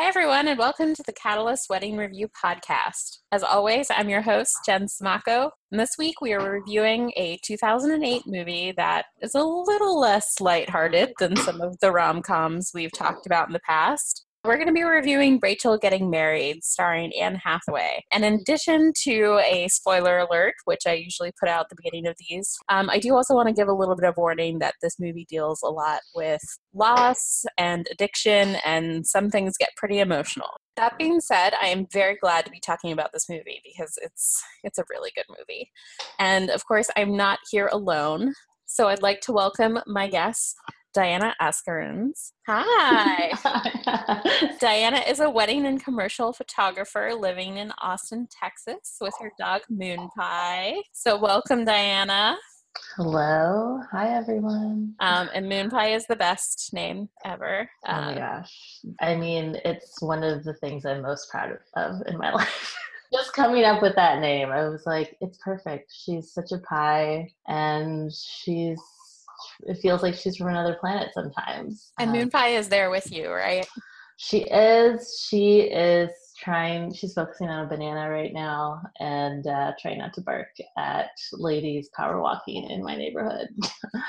Hi, everyone, and welcome to the Catalyst Wedding Review Podcast. As always, I'm your host, Jen Smacco, and this week we are reviewing a 2008 movie that is a little less lighthearted than some of the rom coms we've talked about in the past. We're going to be reviewing Rachel Getting Married, starring Anne Hathaway. And in addition to a spoiler alert, which I usually put out at the beginning of these, um, I do also want to give a little bit of warning that this movie deals a lot with loss and addiction, and some things get pretty emotional. That being said, I am very glad to be talking about this movie because it's it's a really good movie. And of course, I'm not here alone. So I'd like to welcome my guests, Diana Ascarrunz. Hi. Diana is a wedding and commercial photographer living in Austin, Texas with her dog Moon Pie. So welcome, Diana. Hello. Hi, everyone. Um, and Moon Pie is the best name ever. Um, oh my um, gosh. I mean, it's one of the things I'm most proud of in my life. Just coming up with that name, I was like, it's perfect. She's such a pie and she's it feels like she's from another planet sometimes. And Moon Pie is there with you, right? She is. She is trying. She's focusing on a banana right now and uh, trying not to bark at ladies power walking in my neighborhood.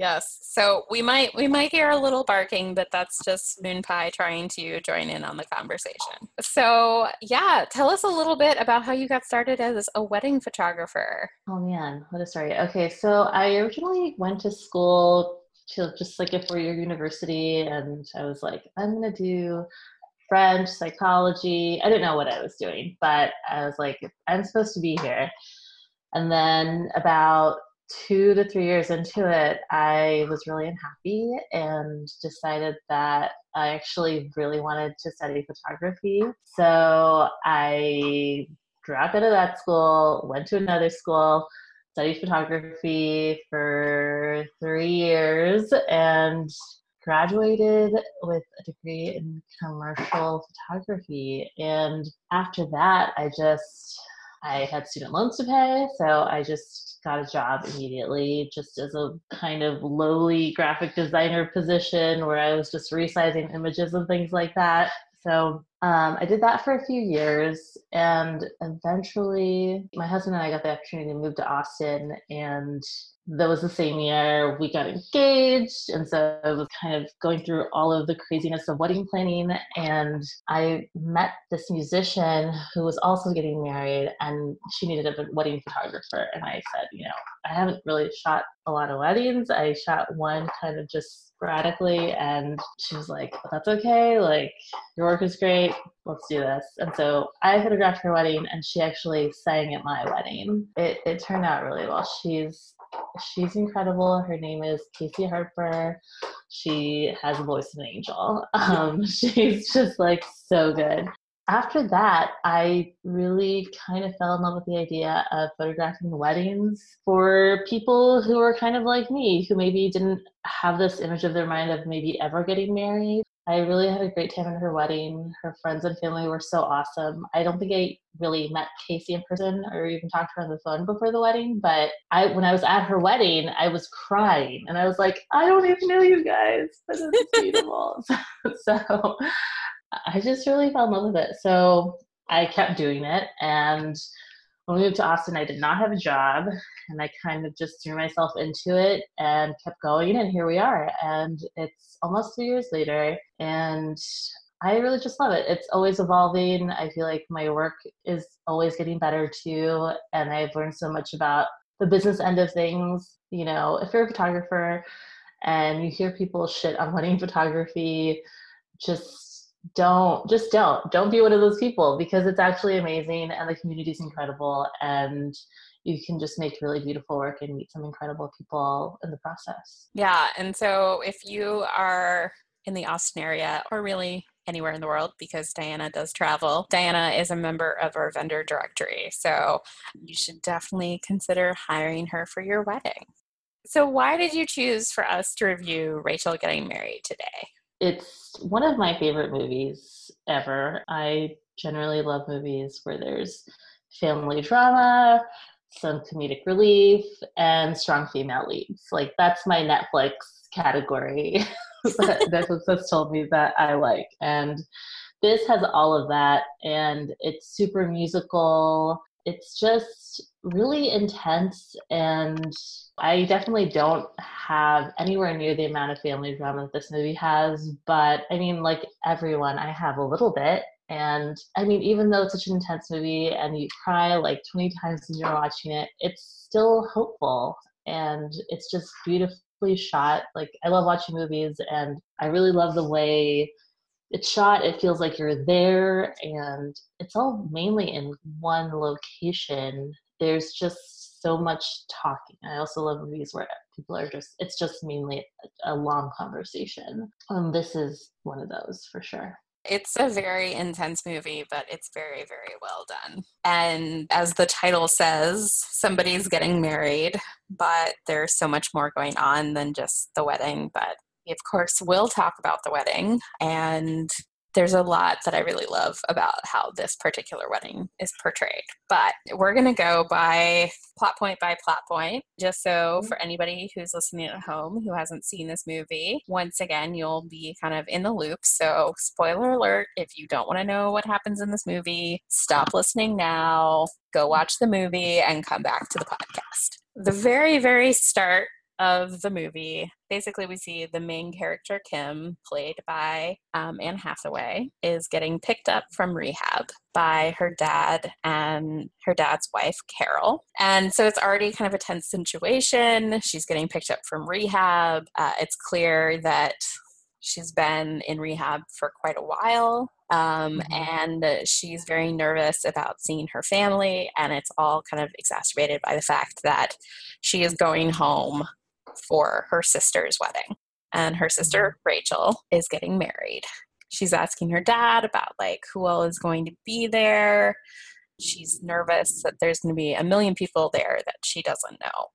yes. So we might we might hear a little barking, but that's just Moon Pie trying to join in on the conversation. So yeah, tell us a little bit about how you got started as a wedding photographer. Oh man, what a story. Okay, so I originally went to school to just like a four-year university and i was like i'm to do French, psychology. I didn't know what I was doing, but I was like, I'm supposed to be here. And then about two to three years into it, I was really unhappy and decided that I actually really wanted to study photography. So I dropped out of that school, went to another school, studied photography for three years, and graduated with a degree in commercial photography. And after that, I just, I had student loans to pay. So I just got a job immediately, just as a kind of lowly graphic designer position where I was just resizing images and things like that. So um, I did that for a few years, and eventually, my husband and I got the opportunity to move to Austin, and that was the same year we got engaged and so i was kind of going through all of the craziness of wedding planning and i met this musician who was also getting married and she needed a wedding photographer and i said you know i haven't really shot a lot of weddings. I shot one kind of just sporadically and she was like that's okay. Like your work is great. Let's do this. And so i photographed her wedding and she actually sang at my wedding. It, it turned out really well. She's she's incredible. Her name is Casey Harper. She has a voice of an angel. Um, she's just like so good. After that, I really kind of fell in love with the idea of photographing weddings for people who are kind of like me, who maybe didn't have this image of their mind of maybe ever getting married I really had a great time at her wedding. Her friends and family were so awesome. I don't think I really met Casey in person or even talked to her on the phone before the wedding, but I when I was at her wedding, I was crying and I was like, I don't even know you guys. This is beautiful. so I just really fell in love with it. So I kept doing it and when we moved to Austin, I did not have a job and I kind of just threw myself into it and kept going. And here we are. And it's almost two years later. And I really just love it. It's always evolving. I feel like my work is always getting better too. And I've learned so much about the business end of things. You know, if you're a photographer and you hear people shit on wedding photography, just don't just don't don't be one of those people because it's actually amazing and the community is incredible and you can just make really beautiful work and meet some incredible people in the process yeah and so if you are in the austin area or really anywhere in the world because Diana does travel. Diana is a member of our vendor directory, so you should definitely consider hiring her for your wedding. So, why did you choose for us to review Rachel Getting Married today? It's one of my favorite movies ever. I generally love movies where there's family drama, some comedic relief, and strong female leads. Like that's my Netflix category. Netflix has told me that I like. And this has all of that and it's super musical it's just really intense and i definitely don't have anywhere near the amount of family drama that this movie has but i mean like everyone i have a little bit and i mean even though it's such an intense movie and you cry like 20 times when you're watching it it's still hopeful and it's just beautifully shot. Like i love watching movies and i really love the way it's shot. It feels like you're there and it's all mainly in one location there's just so much talking i also love movies where people are just it's just mainly a, long conversation um this is one of those for sure it's a very intense movie, but it's very, very well done. And as the title says, somebody's getting married, but there's so much more going on than just the wedding. But of course, will talk about the wedding and there's a lot that I really love about how this particular wedding is portrayed. But we're going to go by plot point by plot point, just so mm-hmm. for anybody who's listening at home who hasn't seen this movie, once again, you'll be kind of in the loop. So, spoiler alert if you don't want to know what happens in this movie, stop listening now, go watch the movie, and come back to the podcast. The very, very start of the movie, basically, we see the main character, Kim, played by um, Anne Hathaway, is getting picked up from rehab by her dad and her dad's wife, Carol. And so it's already kind of a tense situation. She's getting picked up from rehab. Uh, it's clear that she's been in rehab for quite a while. Um, mm-hmm. and she's very nervous about seeing her family, and it's all kind of exacerbated by the fact that she is going home for her sister's wedding. And her sister, mm-hmm. Rachel, is getting married. She's asking her dad about like who all is going to be there. She's nervous that there's going to be a million people there that she doesn't know.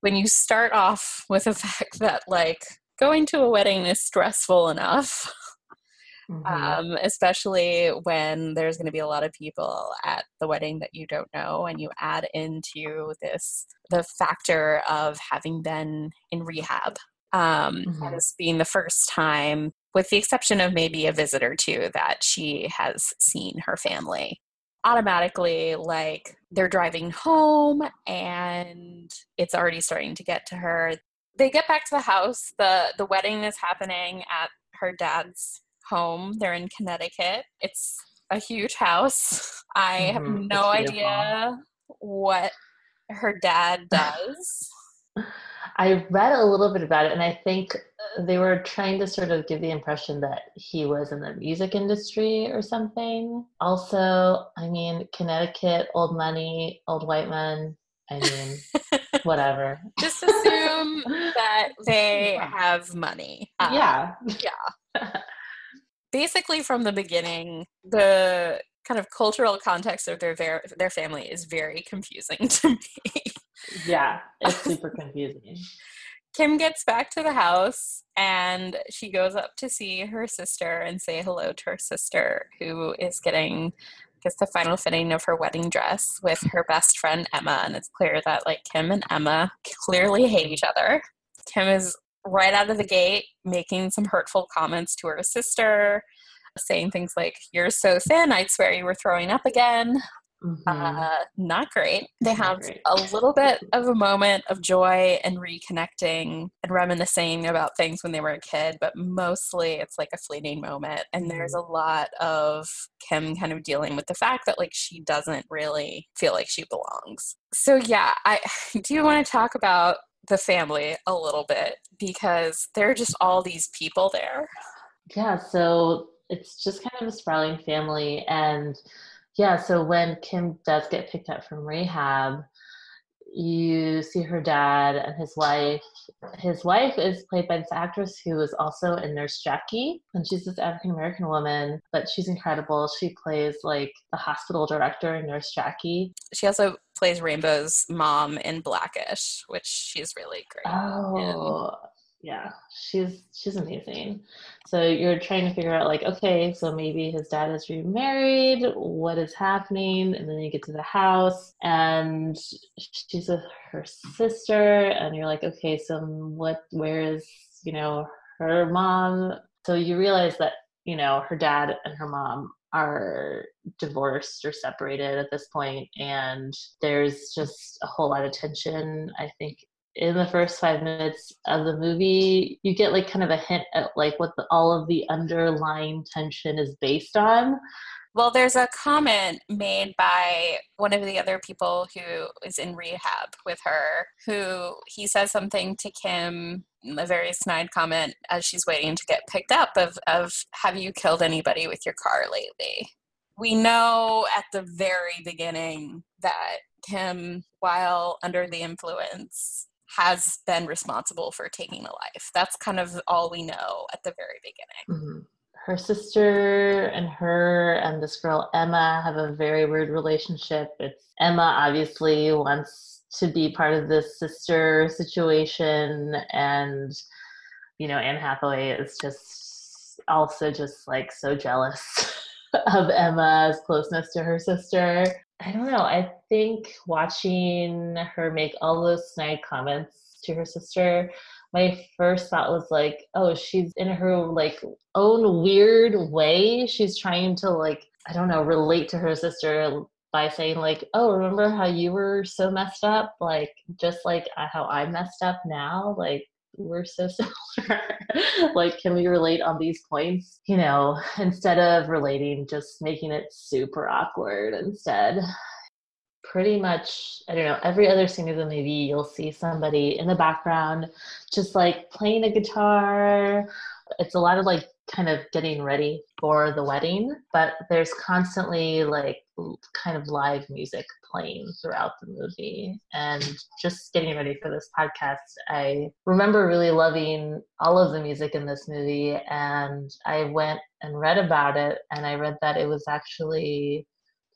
When you start off with the fact that like going to a wedding is stressful enough, Mm-hmm. Um, especially when there's going to be a lot of people at the wedding that you don't know, and you add into this the factor of having been in rehab um, mm-hmm. as being the first time, with the exception of maybe a visit or two, that she has seen her family. Automatically, like they're driving home and it's already starting to get to her. They get back to the house. the The wedding is happening at her dad's home. They're in Connecticut. It's a huge house. I have mm-hmm. no idea what her dad does. I read a little bit about it, and I think they were trying to sort of give the impression that he was in the music industry or something. Also, I mean, Connecticut, old money, old white men. I mean, whatever. Just assume that they have money. Uh, yeah. Yeah basically from the beginning, the kind of cultural context of their their, their family is very confusing to me. Yeah, it's super confusing. Kim gets back to the house and she goes up to see her sister and say hello to her sister, who is getting, I guess, the final fitting of her wedding dress with her best friend Emma. And it's clear that, like, Kim and Emma clearly hate each other. Kim is right out of the gate making some hurtful comments to her sister, saying things like, You're so thin, I'd swear you were throwing up again. Mm-hmm. Uh, not great. They have great. a little bit of a moment of joy and reconnecting and reminiscing about things when they were a kid, but mostly it's like a fleeting moment. And mm-hmm. there's a lot of Kim kind of dealing with the fact that like she doesn't really feel like she belongs. So yeah, I do want to talk about the family a little bit because there are just all these people there. Yeah, so it's just kind of a sprawling family. And yeah, so when Kim does get picked up from rehab, you see her dad and his wife. His wife is played by this actress who is also in Nurse Jackie, and she's this African American woman, but she's incredible. She plays like the hospital director in Nurse Jackie. She also plays Rainbow's mom in Blackish, which she's really great. Oh, yeah she's she's amazing. So you're trying to figure out like okay so maybe his dad is remarried what is happening? And then you get to the house and she's with her sister and you're like okay so what where is you know her mom? So you realize that you know, her dad and her mom are divorced or separated at this point and there's just a whole lot of tension i think in the first five minutes of the movie you get like kind of a hint at like what the, all of the underlying tension is based on well, there's a comment made by one of the other people who is in rehab with her, who he says something to Kim, a very snide comment as she's waiting to get picked up of, of have you killed anybody with your car lately? We know at the very beginning that Kim, while under the influence, has been responsible for taking a life. That's kind of all we know at the very beginning. Mm-hmm her sister and her and this girl Emma have a very weird relationship. It's Emma obviously wants to be part of this sister situation and you know Anne Hathaway is just also just like so jealous of Emma's closeness to her sister. I don't know. I think watching her make all those snide comments to her sister my first thought was like, oh, she's in her like own weird way. She's trying to like, I don't know, relate to her sister by saying like, oh, remember how you were so messed up? Like just like uh, how I messed up now. Like we're so similar. like, can we relate on these points? You know, instead of relating, just making it super awkward instead pretty much i don't know every other scene of the movie you'll see somebody in the background just like playing a guitar it's a lot of like kind of getting ready for the wedding but there's constantly like kind of live music playing throughout the movie and just getting ready for this podcast i remember really loving all of the music in this movie and i went and read about it and i read that it was actually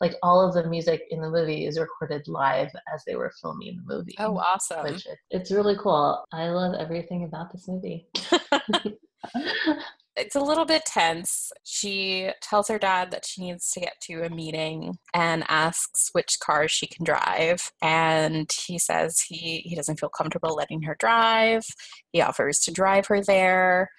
like all of the music in the movie is recorded live as they were filming the movie. Oh, awesome. Which it's really cool. I love everything about this movie. it's a little bit tense. She tells her dad that she needs to get to a meeting and asks which car she can drive. And he says he, he doesn't feel comfortable letting her drive. He offers to drive her there.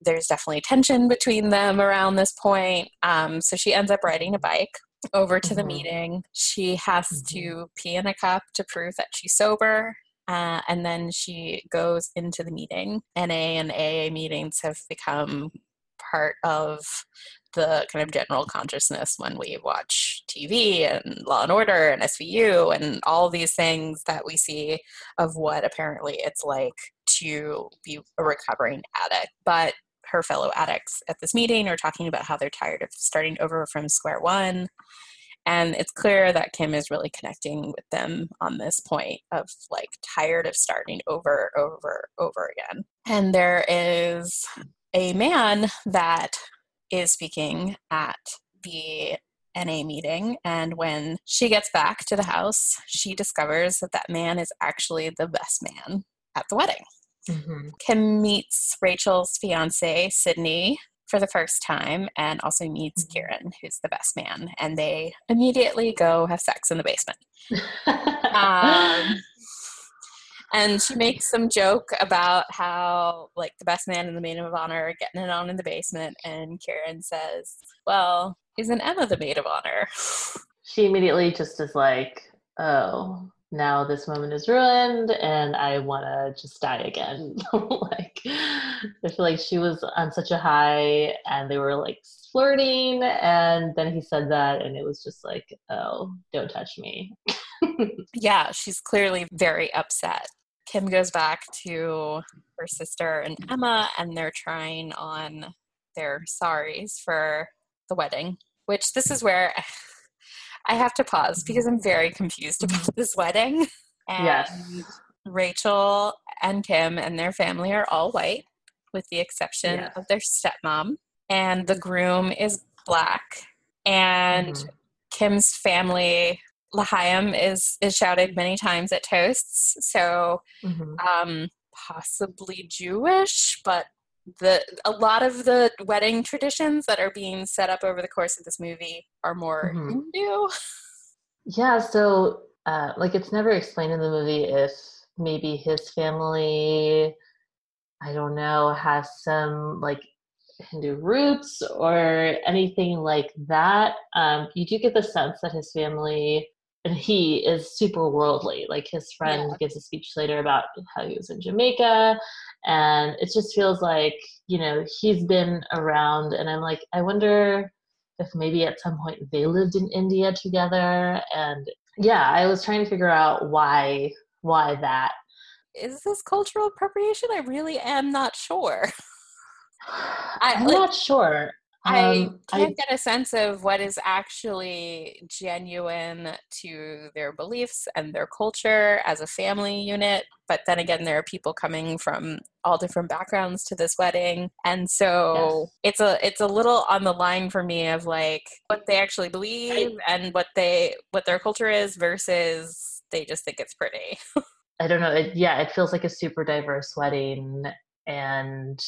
There's definitely tension between them around this point. Um, so she ends up riding a bike over to mm-hmm. the meeting. She has mm-hmm. to pee in a cup to prove that she's sober. Uh, and then she goes into the meeting. NA and AA meetings have become part of the kind of general consciousness when we watch TV and Law and Order and SVU and all these things that we see of what apparently it's like to be a recovering addict. But her fellow addicts at this meeting are talking about how they're tired of starting over from square one. And it's clear that Kim is really connecting with them on this point of like tired of starting over, over, over again. And there is a man that is speaking at the NA meeting. And when she gets back to the house, she discovers that that man is actually the best man at the wedding. Mm-hmm. Kim meets Rachel's fiance, Sidney, for the first time and also meets mm-hmm. Kieran, who's the best man. And they immediately go have sex in the basement. um, and she makes some joke about how, like, the best man and the maid of honor are getting it on in the basement. And Kieran says, Well, isn't Emma the maid of honor? She immediately just is like, Oh, now this moment is ruined and I want to just die again. like, I feel like she was on such a high and they were like flirting. And then he said that, and it was just like, oh, don't touch me. yeah, she's clearly very upset. Kim goes back to her sister and Emma, and they're trying on their saris for the wedding, which this is where I have to pause because I'm very confused about this wedding. And yes. Rachel and Kim and their family are all white, with the exception yes. of their stepmom. And the groom is black. And mm-hmm. Kim's family, L'Chaim, is, is shouted many times at toasts. So mm-hmm. um, possibly Jewish, but the a lot of the wedding traditions that are being set up over the course of this movie are more mm-hmm. Hindu. Yeah, so uh, like it's never explained in the movie if maybe his family, I don't know, has some like Hindu roots or anything like that. Um, you do get the sense that his family and he is super worldly. Like his friend yeah. gives a speech later about how he was in Jamaica, and it just feels like you know he's been around. And I'm like, I wonder if maybe at some point they lived in India together. And yeah, I was trying to figure out why why that. Is this cultural appropriation? I really am not sure. I, am like, not sure. I um, can't I, get a sense of what is actually genuine to their beliefs and their culture as a family unit. But then again, there are people coming from all different backgrounds to this wedding, and so yes. it's a it's a little on the line for me of like what they actually believe I, and what they what their culture is versus they just think it's pretty. I don't know. It, yeah, it feels like a super diverse wedding, and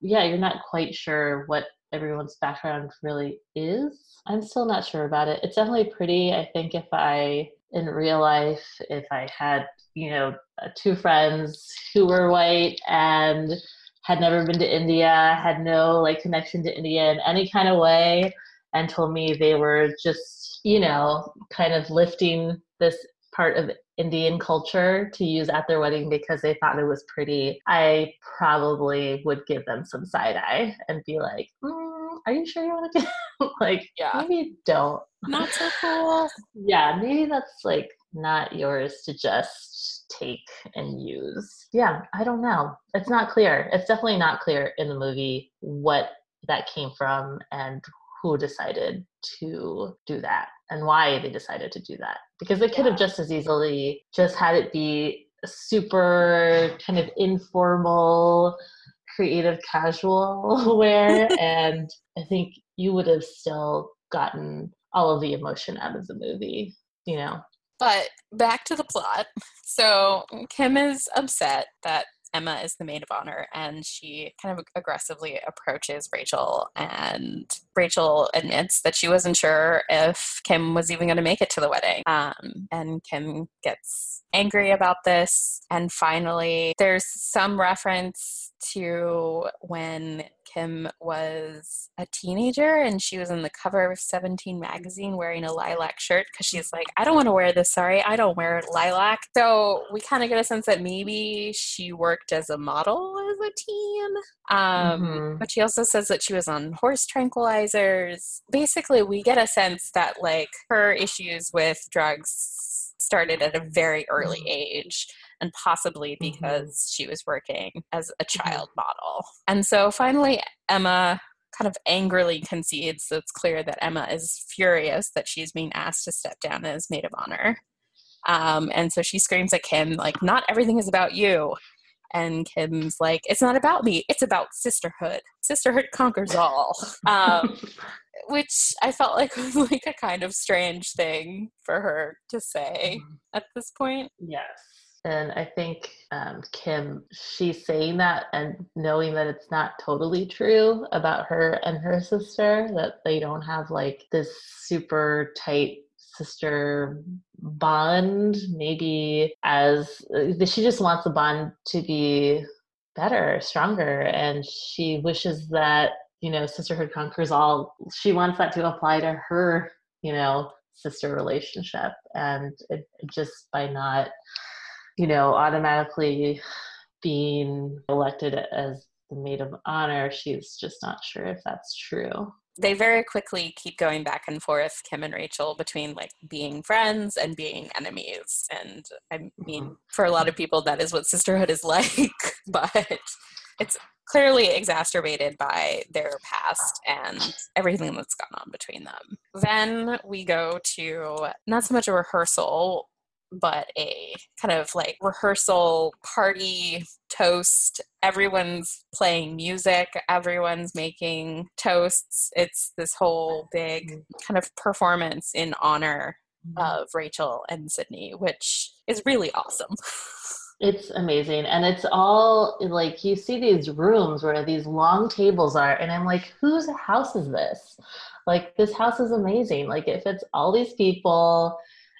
yeah, you're not quite sure what everyone's background really is. I'm still not sure about it. It's definitely pretty. I think if I, in real life, if I had, you know, uh, two friends who were white and had never been to India, had no like connection to India in any kind of way, and told me they were just, you know, kind of lifting this part of Indian culture to use at their wedding because they thought it was pretty, I probably would give them some side eye and be like, mm, "Are you sure you want to do?" like, yeah, maybe don't. Not so cool. yeah, maybe that's like not yours to just take and use. Yeah, I don't know. It's not clear. It's definitely not clear in the movie what that came from and who decided to do that and why they decided to do that. Because they could yeah. have just as easily just had it be super kind of informal creative casual wear and i think you would have still gotten all of the emotion out of the movie you know? But back to the plot. So kim is upset that Emma is the maid of honor, and she kind of aggressively approaches Rachel. And Rachel admits that she wasn't sure if Kim was even going to make it to the wedding. Um, and Kim gets angry about this. And finally, there's some reference to when Kim was a teenager and she was in the cover of 17 magazine wearing a lilac shirt because she's like, I don't want to wear this. Sorry, I don't wear lilac. So we kind of get a sense that maybe she worked as a model as a teen. Um, mm-hmm. But she also says that she was on horse tranquilizers. Basically, we get a sense that like her issues with drugs started at a very early mm-hmm. age and possibly mm-hmm. because mm-hmm. she was working as a mm-hmm. child mm-hmm. model. And so finally, Emma kind of angrily concedes so it's clear that Emma is furious that she's being asked to step down as maid of honor. Um, and so she screams at Kim, like, not everything is about you. And Kim's like, it's not about me, it's about sisterhood. Sisterhood conquers all. Um, which I felt like was like a kind of strange thing for her to say mm-hmm. at this point. Yes. And I think um, Kim, she's saying that and knowing that it's not totally true about her and her sister, that they don't have like this super tight sister bond. Maybe as uh, she just wants the bond to be better, stronger. And she wishes that, you know, sisterhood conquers all. She wants that to apply to her, you know, sister relationship. And it, just by not you know, automatically being elected as the maid of honor, she's just not sure if that's true. They very quickly keep going back and forth, Kim and Rachel, between like being friends and being enemies. And I mean, mm-hmm. for a lot of people, that is what sisterhood is like, but it's clearly exacerbated by their past and everything that's gone on between them. Then we go to not so much a rehearsal but a kind of like rehearsal party toast. Everyone's playing music, everyone's making toasts. It's this whole big mm-hmm. kind of performance in honor mm-hmm. of Rachel and Sidney, which is really awesome. It's amazing. And it's all like you see these rooms where these long tables are, and I'm like, whose house is this? Like, this house is amazing. Like, if it's all these people,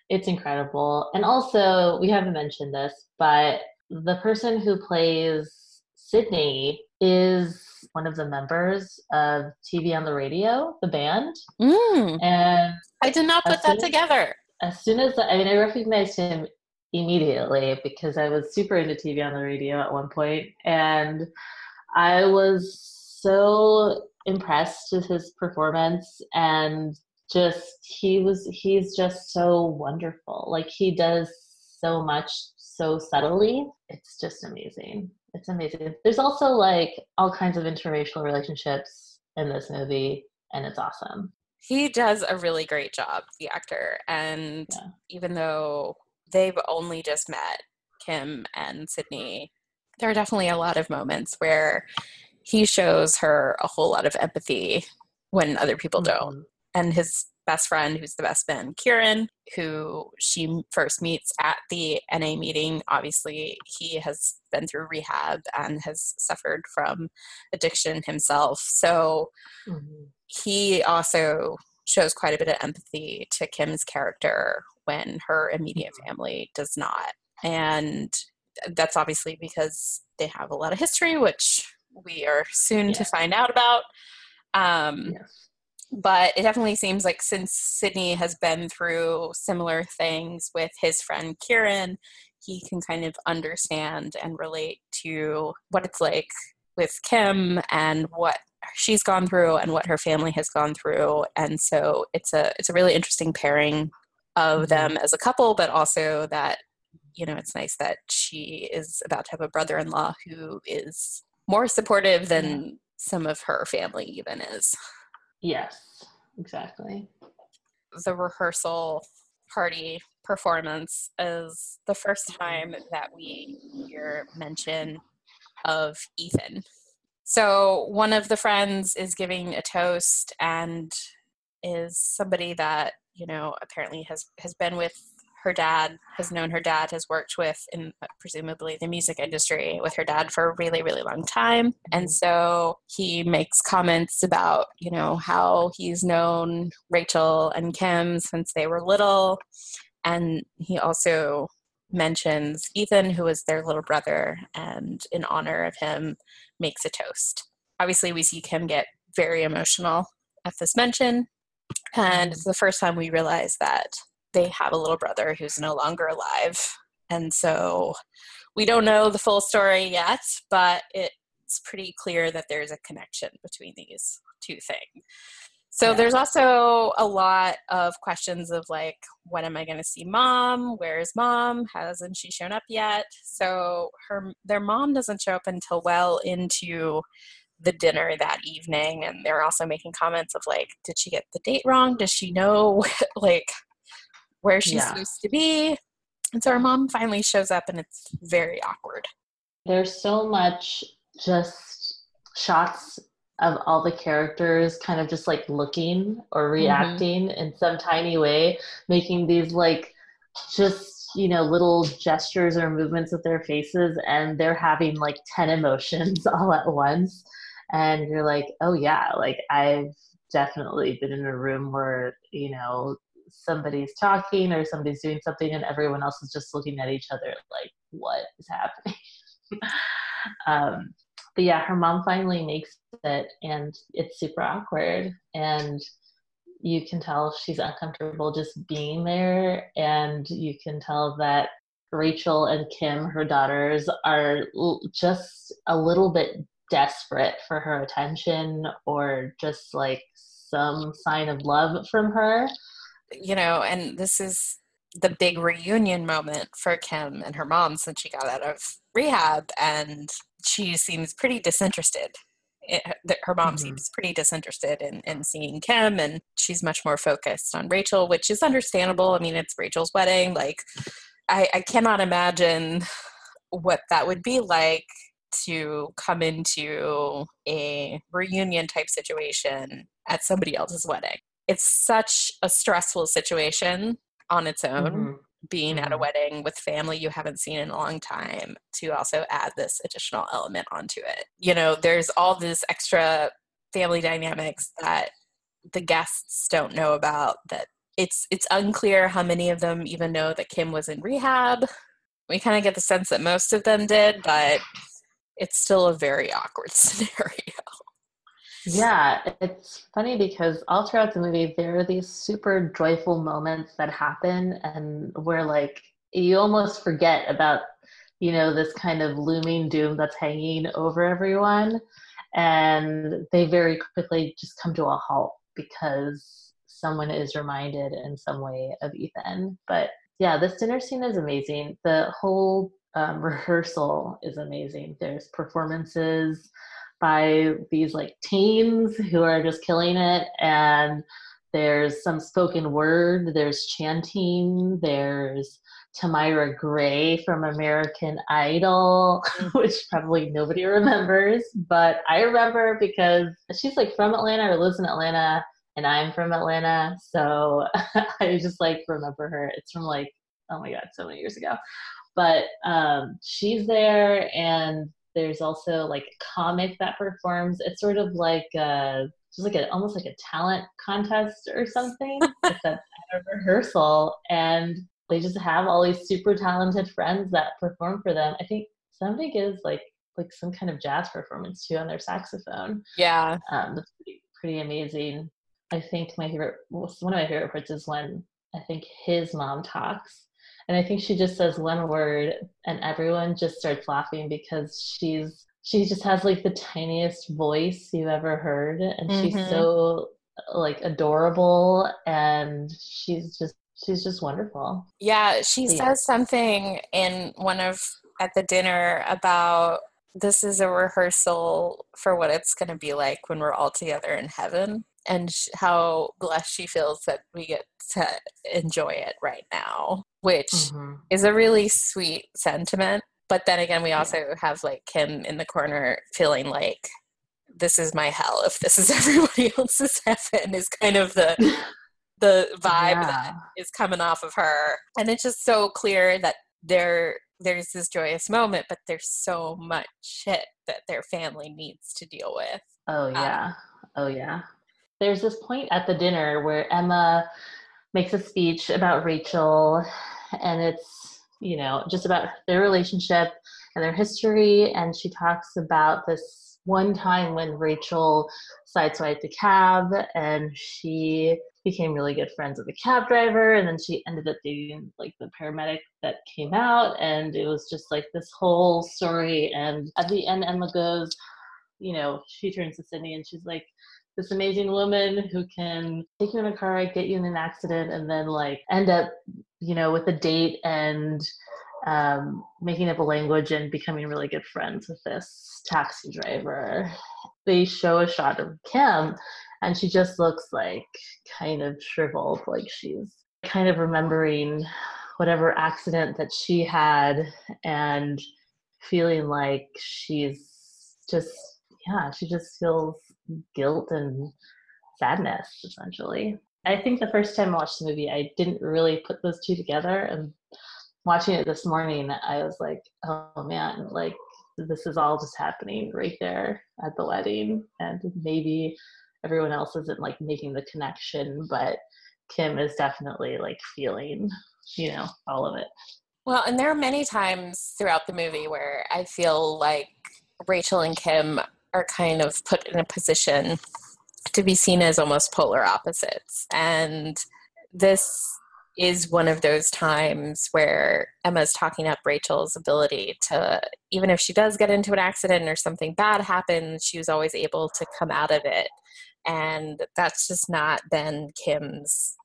it's incredible. And also, we haven't mentioned this, but the person who plays Sidney is one of the members of TV on the Radio, the band. Mm. And I did not put that together. As soon as I mean, I recognized him immediately because I was super into TV on the radio at one point, and I was so impressed with his performance and just he was he's just so wonderful like he does so much so subtly it's just amazing it's amazing there's also like all kinds of interracial relationships in this movie and it's awesome he does a really great job the actor and yeah. even though they've only just met kim and sidney there are definitely a lot of moments where he shows her a whole lot of empathy when other people mm-hmm. don't. And his best friend, who's the best man, Kieran, who she first meets at the NA meeting, obviously he has been through rehab and has suffered from addiction himself. So mm-hmm. he also shows quite a bit of empathy to Kim's character when her immediate mm-hmm. family does not. And that's obviously because they have a lot of history, which we are soon yeah. to find out about. Um, yes. But it definitely seems like since Sidney has been through similar things with his friend Kieran, he can kind of understand and relate to what it's like with Kim and what she's gone through and what her family has gone through. And so it's a it's a really interesting pairing of mm-hmm. them as a couple, but also that you know it's nice that she is about to have a brother-in-law who is more supportive than some of her family even is. Yes, exactly. The rehearsal party performance is the first time that we hear mention of Ethan. So one of the friends is giving a toast and is somebody that, you know, apparently has has been with her dad has known her dad has worked with in presumably the music industry with her dad for a really really long time. And mm-hmm. so he makes comments about you know how he's known rachel and kim since they were little. And he also mentions ethan who is their little brother and in honor of him makes a toast. Obviously we see kim get very emotional at this mention. And it's the first time we realize that they have a little brother who's no longer alive. And so we don't know the full story yet, but it's pretty clear that there's a connection between these two things. So yeah. there's also a lot of questions of like, when am I going to see mom? Where is mom? Hasn't she shown up yet? So her their mom doesn't show up until well into the dinner that evening, and they're also making comments of like, did she get the date wrong? Does she know like where she's yeah. supposed to be. And so her mom finally shows up and it's very awkward. There's so much just shots of all the characters kind of just like looking or mm-hmm. reacting mm-hmm. in some tiny way, making these like just, you know, little gestures or movements with their faces and they're having like 10 emotions all at once. And you're like, oh yeah, like I've definitely been in a room where, you know, somebody's talking or somebody's doing something and everyone else is just looking at each other like what is happening? Um, but yeah her mom finally makes it and it's super awkward and you can tell she's uncomfortable just being there and you can tell that rachel and kim her daughters are just a little bit desperate for her attention or just like some sign of love from her you know, and this is the big reunion moment for Kim and her mom since she got out of rehab, and she seems pretty disinterested. It, her mom mm-hmm. seems pretty disinterested in, in seeing Kim, and she's much more focused on Rachel, which is understandable. I mean, it's Rachel's wedding. Like, I, I cannot imagine what that would be like to come into a reunion type situation at somebody else's wedding it's such a stressful situation on its own mm-hmm. being mm-hmm. at a mm-hmm. wedding with family you haven't seen in a long time to also add this additional element onto it you know there's all this extra family dynamics that the guests don't know about that it's it's unclear how many of them even know that kim was in rehab we kind of get the sense that most of them did but it's still a very awkward scenario. Yeah, it's funny because all throughout the movie, there are these super joyful moments that happen, and where like you almost forget about, you know, this kind of looming doom that's hanging over everyone, and they very quickly just come to a halt because someone is reminded in some way of Ethan. But yeah, this dinner scene is amazing. The whole um, rehearsal is amazing. There's performances by these like teens who are just killing it and there's some spoken word there's chanting there's tamyra gray from american idol which probably nobody remembers but i remember because she's like from atlanta or lives in atlanta and i'm from atlanta so i just like remember her. It's from like oh my god so many years ago. But um, she's there and there's also like a comic that performs. It's sort of like a, just like a almost like a talent contest or something. it's at a rehearsal, and they just have all these super talented friends that perform for them. I think somebody gives like like some kind of jazz performance too on their saxophone. Yeah, um, that's pretty, pretty amazing. I think my favorite, one of my favorite parts is when I think his mom talks and I think she just says one word and everyone just starts laughing because she's she just has like the tiniest voice you ever heard and mm-hmm. she's so like adorable and she's just she's just wonderful. Yeah, she says something in one of at the dinner about this is a rehearsal for what it's going to be like when we're all together in heaven and sh- how blessed she feels that we get to enjoy it right now, which mm-hmm. is a really sweet sentiment. But then again, we also have like Kim in the corner feeling like this is my hell if this is everybody else's heaven is kind of the the vibe yeah. that is coming off of her and it's just so clear that there there's this joyous moment but there's so much shit that their family needs to deal with oh um, yeah um, oh yeah there's this point at the dinner where Emma makes a speech about Rachel, and it's, you know, just about their relationship and their history. And she talks about this one time when Rachel sideswiped a cab and she became really good friends with the cab driver and then she ended up dating like the paramedic that came out and it was just like this whole story and at the end emma goes you know she turns to sidney and she's like this amazing woman who can take you in a car ride, get you in an accident, and then like end up, you know, with a date and um, making up a language and becoming really good friends with this taxi driver. They show a shot of Kim, and she just looks like kind of shriveled, like she's kind of remembering whatever accident that she had and feeling like she's just yeah she just feels guilt and sadness essentially. I think the first time i watched the movie i didn't really put those two together and watching it this morning i was like oh man like this is all just happening right there at the wedding and maybe everyone else isn't like making the connection but kim is definitely like feeling you know all of it. Well and there are many times throughout the movie where i feel like rachel and kim are kind of put in a position to be seen as almost polar opposites. And this is one of those times where Emma's talking up Rachel's ability to, even if she does get into an accident or something bad happens, she was always able to come out of it. And that's just not been Kim's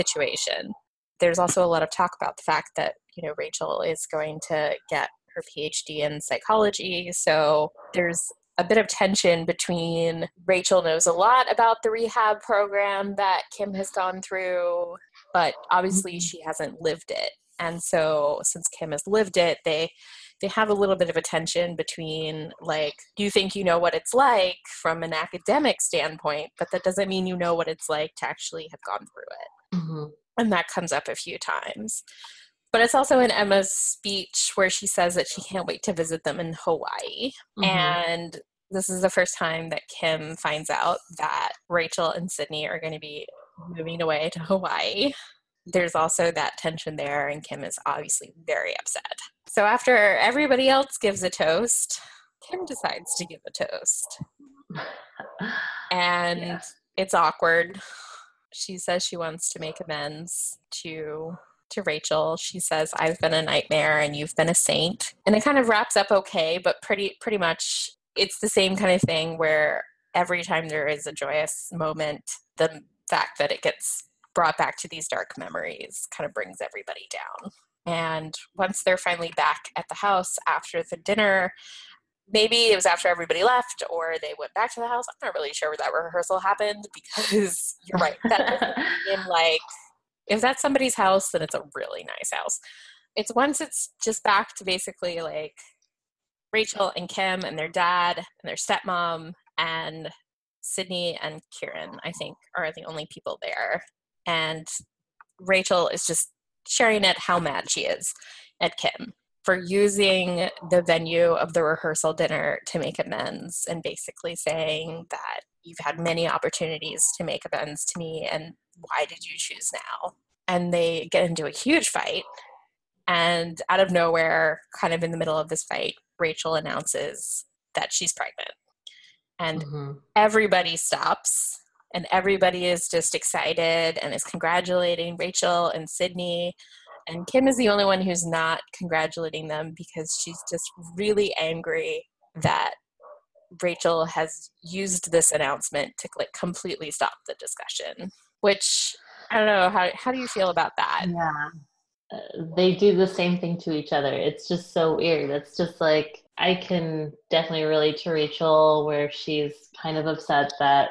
situation. There's also a lot of talk about the fact that, you know, Rachel is going to get her PhD in psychology. So there's a bit of tension between Rachel knows a lot about the rehab program that Kim has gone through, but obviously mm-hmm. she hasn't lived it. And so since Kim has lived it, they they have a little bit of a tension between like do you think you know what it's like from an academic standpoint, but that doesn't mean you know what it's like to actually have gone through it. Mm-hmm. And that comes up a few times. But it's also in Emma's speech where she says that she can't wait to visit them in Hawaii. Mm-hmm. And this is the first time that Kim finds out that Rachel and Sidney are going to be moving away to Hawaii. There's also that tension there, and Kim is obviously very upset. So, after everybody else gives a toast, Kim decides to give a toast. And yeah. it's awkward. She says she wants to make amends to to Rachel. She says, "I've been a nightmare and you've been a saint." And it kind of wraps up okay, but pretty pretty much it's the same kind of thing where every time there is a joyous moment, the fact that it gets brought back to these dark memories kind of brings everybody down. And once they're finally back at the house after the dinner, maybe it was after everybody left or they went back to the house. I'm not really sure where that rehearsal happened because you're right. That in like if that's somebody's house, then it's a really nice house. It's once it's just back to basically like Rachel and Kim and their dad and their stepmom and Sidney and Kieran, I think, are the only people there. And Rachel is just sharing it how mad she is at Kim for using the venue of the rehearsal dinner to make amends and basically saying that you've had many opportunities to make amends to me and why did you choose now? And they get into a huge fight. And out of nowhere, kind of in the middle of this fight, Rachel announces that she's pregnant. And mm-hmm. everybody stops and everybody is just excited and is congratulating Rachel and Sidney and Kim is the only one who's not congratulating them because she's just really angry that Rachel has used this announcement to like completely stop the discussion. Which I don't know how how do you feel about that? Yeah. They do the same thing to each other. It's just so weird. It's just like I can definitely relate to Rachel where she's kind of upset that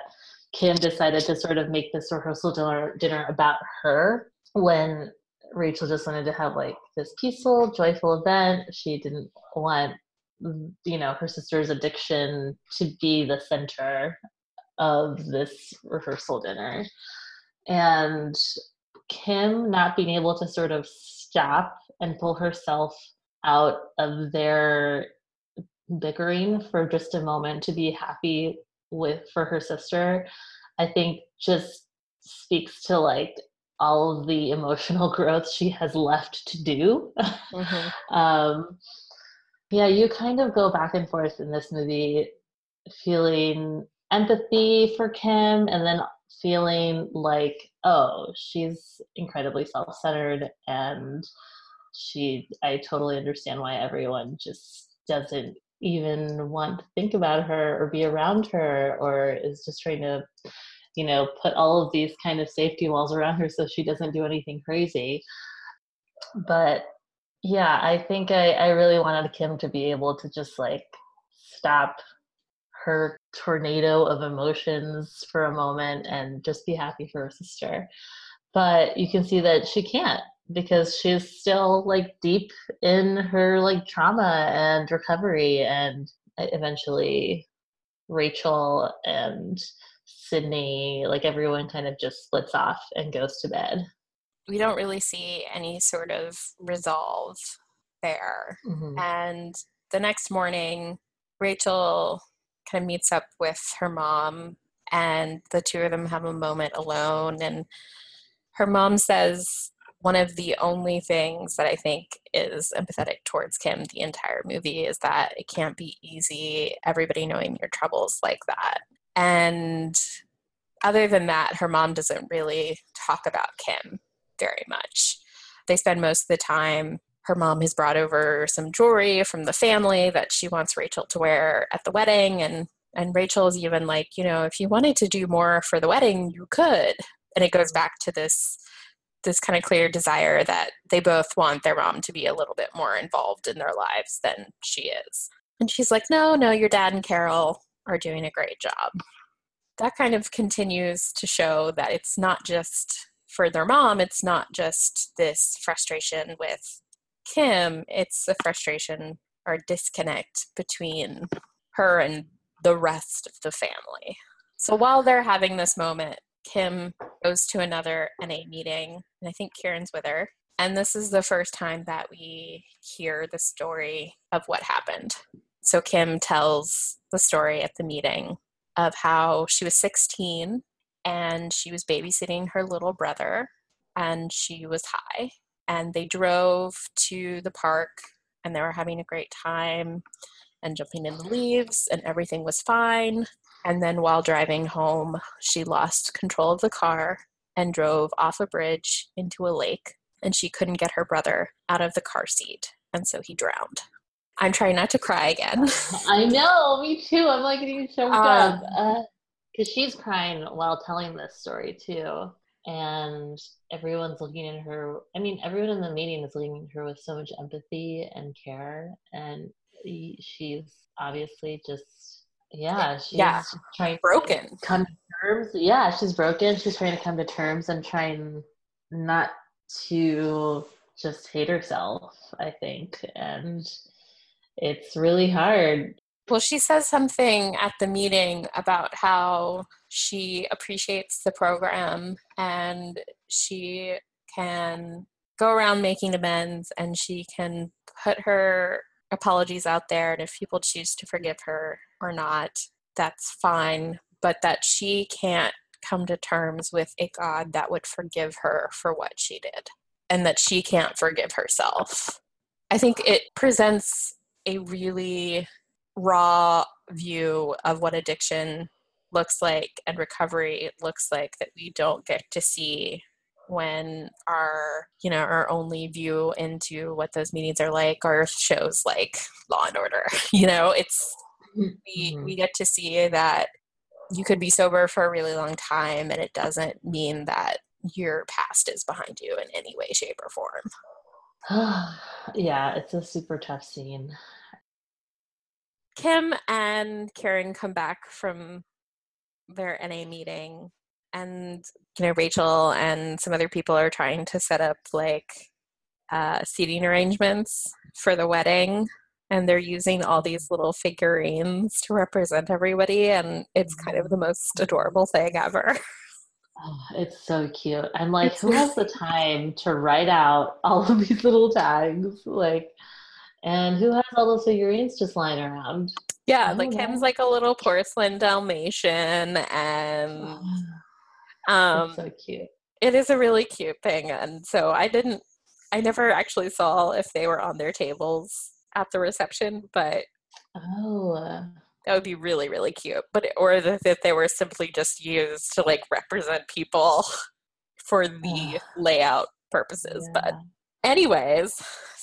Kim decided to sort of make this rehearsal dinner dinner about her when Rachel just wanted to have like this peaceful, joyful event. She didn't want, you know, her sister's addiction to be the center of this rehearsal dinner. And Kim not being able to sort of stop and pull herself out of their bickering for just a moment to be happy with for her sister, I think just speaks to like all of the emotional growth she has left to do. Mm-hmm. um, yeah, you kind of go back and forth in this movie, feeling empathy for Kim and then feeling like, oh, she's incredibly self centered and she, I totally understand why everyone just doesn't even want to think about her or be around her or is just trying to you know, put all of these kind of safety walls around her so she doesn't do anything crazy. But yeah, I think I, I really wanted Kim to be able to just like stop her tornado of emotions for a moment and just be happy for her sister. But you can see that she can't because she's still like deep in her like trauma and recovery and eventually Rachel and Sidney, like everyone kind of just splits off and goes to bed. We don't really see any sort of resolve there. Mm-hmm. And the next morning, Rachel kind of meets up with her mom, and the two of them have a moment alone. And her mom says, one of the only things that I think is empathetic towards Kim the entire movie is that it can't be easy, everybody knowing your troubles like that. And other than that, her mom doesn't really talk about Kim very much. They spend most of the time, her mom has brought over some jewelry from the family that she wants Rachel to wear at the wedding. And, and Rachel's even like, you know, if you wanted to do more for the wedding, you could. And it goes back to this this kind of clear desire that they both want their mom to be a little bit more involved in their lives than she is. And she's like, no, no, your dad and Carol are doing a great job. That kind of continues to show that it's not just for their mom, it's not just this frustration with Kim, it's a frustration or disconnect between her and the rest of the family. So while they're having this moment, Kim goes to another NA meeting, and I think Kieran's with her. And this is the first time that we hear the story of what happened. So Kim tells the story at the meeting of how she was 16 and she was babysitting her little brother and she was high and they drove to the park and they were having a great time and jumping in the leaves, and everything was fine. And then while driving home, she lost control of the car and drove off a bridge into a lake, and she couldn't get her brother out of the car seat, and so he drowned. I'm trying not to cry again. I know, me too. I'm like getting choked um, up because uh, she's crying while telling this story too, and everyone's looking at her. I mean, everyone in the meeting is looking at her with so much empathy and care, and she's obviously just yeah, she's yeah. trying broken. To come to terms. Yeah, she's broken. She's trying to come to terms and trying not to just hate herself, I think. And it's really hard. Well, she says something at the meeting about how she appreciates the program and she can go around making amends and she can put her apologies out there. And if people choose to forgive her or not, that's fine. But that she can't come to terms with a God that would forgive her for what she did and that she can't forgive herself. I think it presents a really raw view of what addiction looks like and recovery looks like that we don't get to see when our you know our only view into what those meetings are like are shows like law and order you know? It's we mm-hmm. we get to see that you could be sober for a really long time and it doesn't mean that your past is behind you in any way shape or form. Yeah it's a super tough scene kim and kieran come back from their na meeting and you know rachel and some other people are trying to set up like uh, seating arrangements for the wedding and they're using all these little figurines to represent everybody and it's kind of the most adorable thing ever. Oh, it's so cute i'm like who has the time to write out all of these little tags? Like and who has all those figurines just lying around yeah like know. kim's like a little porcelain dalmatian and um so cute it is a really cute thing and so i didn't i never actually saw if they were on their tables at the reception, but oh, that would be really really cute. But or that they were simply just used to like represent people for the layout purposes. Yeah. But anyways,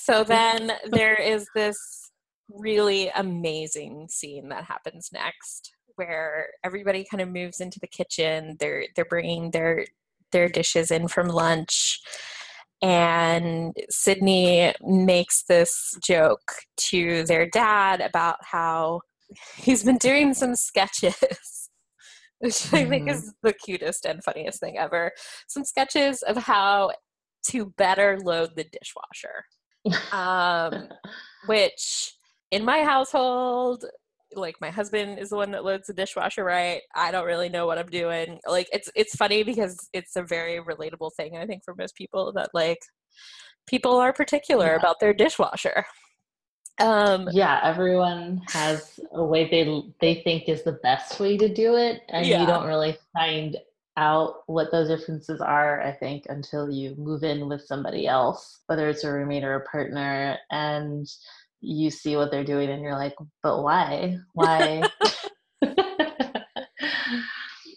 so then there is this really amazing scene that happens next where everybody kind of moves into the kitchen. They're they're bringing their their dishes in from lunch and Sidney makes this joke to their dad about how he's been doing some sketches, which I think is mm-hmm. the cutest and funniest thing ever. Some sketches of how to better load the dishwasher. Um, which in my household like my husband is the one that loads the dishwasher right i don't really know what i'm doing like it's it's funny because it's a very relatable thing i think for most people that like people are particular yeah. about their dishwasher um yeah everyone has a way they they think is the best way to do it and yeah. you don't really find out what those differences are i think until you move in with somebody else whether it's a roommate or a partner and you see what they're doing and you're like, but why? Why?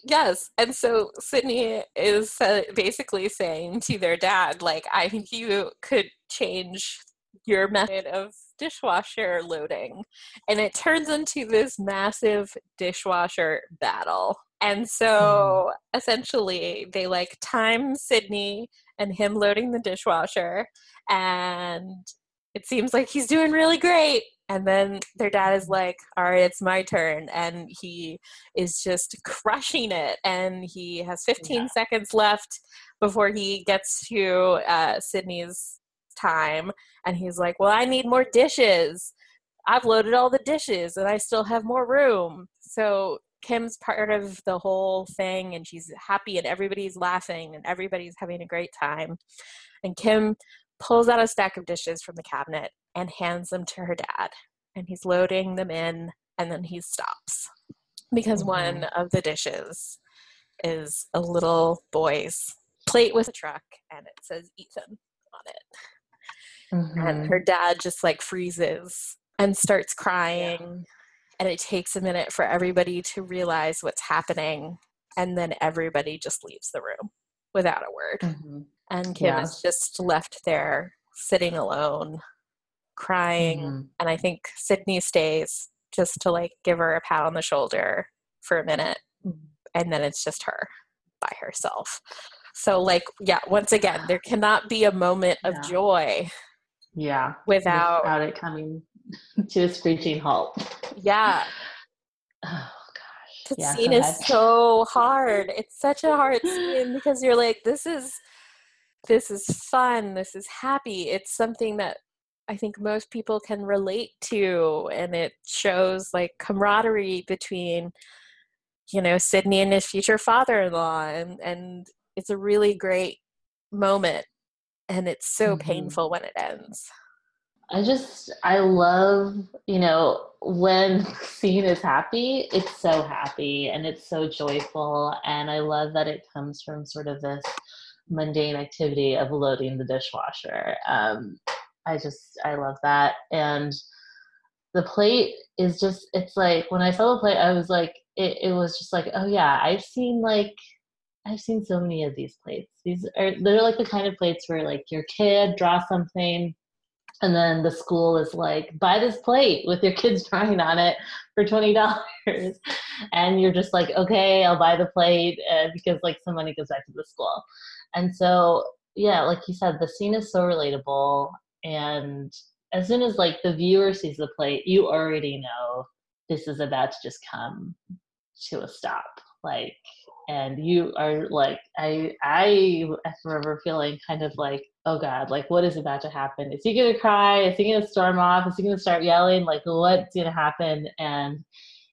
yes. And so Sidney is basically saying to their dad, like, I think you could change your method of dishwasher loading. And it turns into this massive dishwasher battle. And so mm. essentially, they like time Sidney and him loading the dishwasher and it seems like he's doing really great. And then their dad is like, all right, it's my turn. And he is just crushing it. And he has 15 yeah. seconds left before he gets to uh, Sidney's time. And he's like, well, I need more dishes. I've loaded all the dishes and I still have more room. So Kim's part of the whole thing and she's happy and everybody's laughing and everybody's having a great time. And Kim pulls out a stack of dishes from the cabinet and hands them to her dad. And he's loading them in and then he stops because mm-hmm. one of the dishes is a little boy's plate with a truck and it says Ethan on it. Mm-hmm. And her dad just like freezes and starts crying. Yeah. And it takes a minute for everybody to realize what's happening. And then everybody just leaves the room without a word. Mm-hmm. And Kim yeah. is just left there sitting alone, crying. Mm-hmm. And I think Sidney stays just to like give her a pat on the shoulder for a minute. Mm-hmm. And then it's just her by herself. So, like, yeah, once again, there cannot be a moment of yeah. joy. Yeah. Without, without it coming to a screeching halt. Yeah. Oh gosh. The yeah, scene is so hard. It's such a hard scene because you're like, this is this is fun, this is happy. It's something that I think most people can relate to and it shows like camaraderie between you know Sidney and his future father-in-law and and it's a really great moment and it's so mm-hmm. painful when it ends. I just I love, you know, when scene is happy, it's so happy and it's so joyful and I love that it comes from sort of this mundane activity of loading the dishwasher. Um, I just I love that and the plate is just it's like when I saw the plate I was like it, it was just like oh yeah I've seen like I've seen so many of these plates. These are they're like the kind of plates where like your kid draws something and then the school is like buy this plate with your kids drawing on it for $20 and you're just like okay i'll buy the plate uh, because like some money goes back to the school. And so yeah like you said the scene is so relatable and as soon as like the viewer sees the plate you already know this is about to just come to a stop like and you are like i i remember feeling kind of like oh god like what is about to happen? Is he gonna cry? Is he gonna storm off? Is he gonna start yelling? Like what's gonna happen? And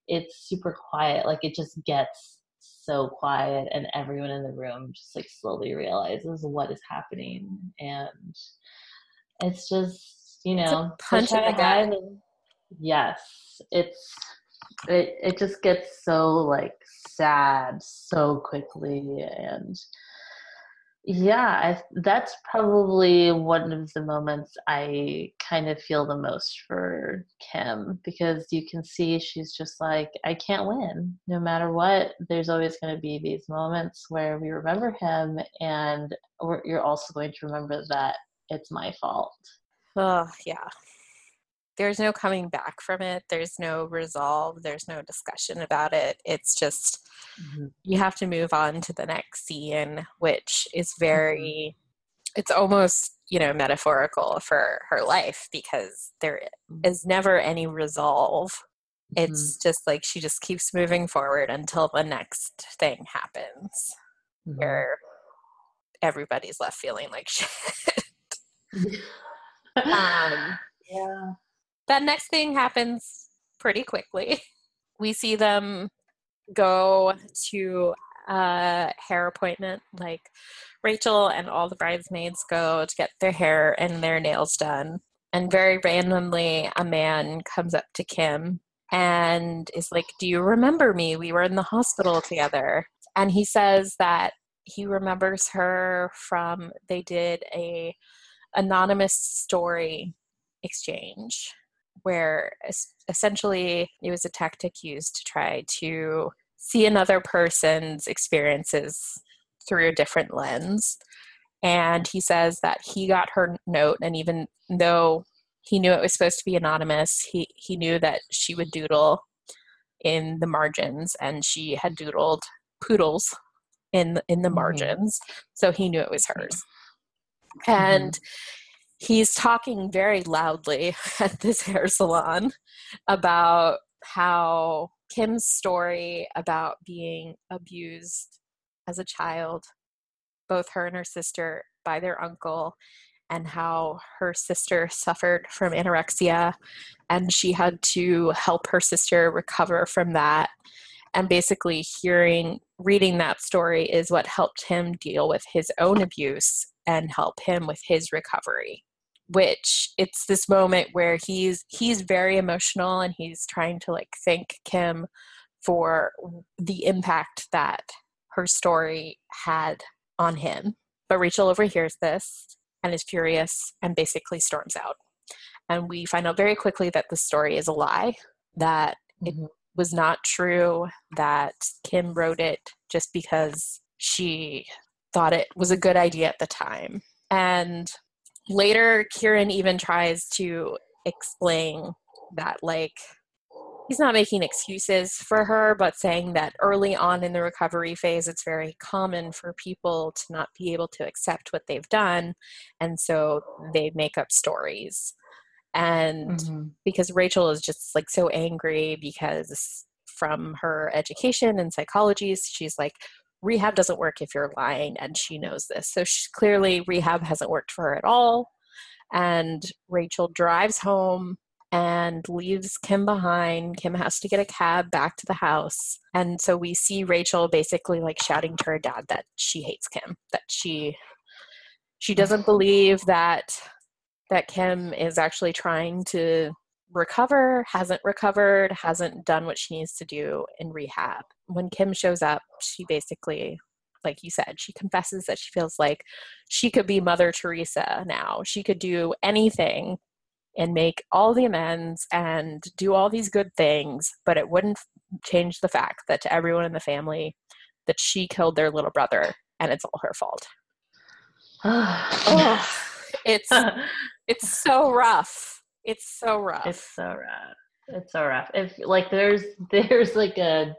it's super quiet. Like it just gets so quiet and everyone in the room just like slowly realizes what is happening. And it's just you know punch in the gut. yes. It's it it just gets so like sad so quickly and yeah I, that's probably one of the moments i kind of feel the most for kim because you can see she's just like i can't win no matter what. There's always going to be these moments where we remember him and you're also going to remember that it's my fault. Oh yeah there's no coming back from it there's no resolve there's no discussion about it it's just mm-hmm. you have to move on to the next scene which is mm-hmm. very mm-hmm. it's almost you know metaphorical for her life because there mm-hmm. never any resolve it's mm-hmm. just like she just keeps moving forward until the next thing happens mm-hmm. where everybody's left feeling like shit um, yeah that next thing happens pretty quickly. We see them go to a hair appointment, like Rachel and all the bridesmaids go to get their hair and their nails done. And very randomly, a man comes up to Kim and is like, Do you remember me? We were in the hospital together. And he says that he remembers her from they did a anonymous story exchange where essentially it was a tactic used to try to see another person's experiences through a different lens. And he says that he got her note, and even though he knew it was supposed to be anonymous, he, he knew that she would doodle in the margins, and she had doodled poodles in in the mm-hmm. margins, so he knew it was hers. Mm-hmm. He's talking very loudly at this hair salon about how Kim's story about being abused as a child, both her and her sister, by their uncle, and how her sister suffered from anorexia and she had to help her sister recover from that. And basically, hearing, reading that story is what helped him deal with his own abuse and help him with his recovery which it's this moment where he's he's very emotional and he's trying to like thank Kim for the impact that her story had on him. But Rachel overhears this and is furious and basically storms out. And we find out very quickly that the story is a lie, that mm-hmm. it was not true, that Kim wrote it just because she thought it was a good idea at the time. And later, Kieran even tries to explain that, like, he's not making excuses for her, but saying that early on in the recovery phase, it's very common for people to not be able to accept what they've done. And so they make up stories. And mm-hmm. because Rachel is just like so angry because from her education and psychology, she's like, rehab doesn't work if you're lying, and she knows this. So she, clearly, rehab hasn't worked for her at all. And Rachel drives home and leaves Kim behind. Kim has to get a cab back to the house. And so we see Rachel basically like shouting to her dad that she hates Kim, that she she doesn't believe that that Kim is actually trying to recover, hasn't recovered, hasn't done what she needs to do in rehab. When Kim shows up, she basically like you said, she confesses that she feels like she could be Mother Teresa now. She could do anything and make all the amends and do all these good things, but it wouldn't change the fact that to everyone in the family that she killed their little brother and it's all her fault. oh, it's it's so rough. It's so rough. It's so rough. It's so rough. If like there's there's like a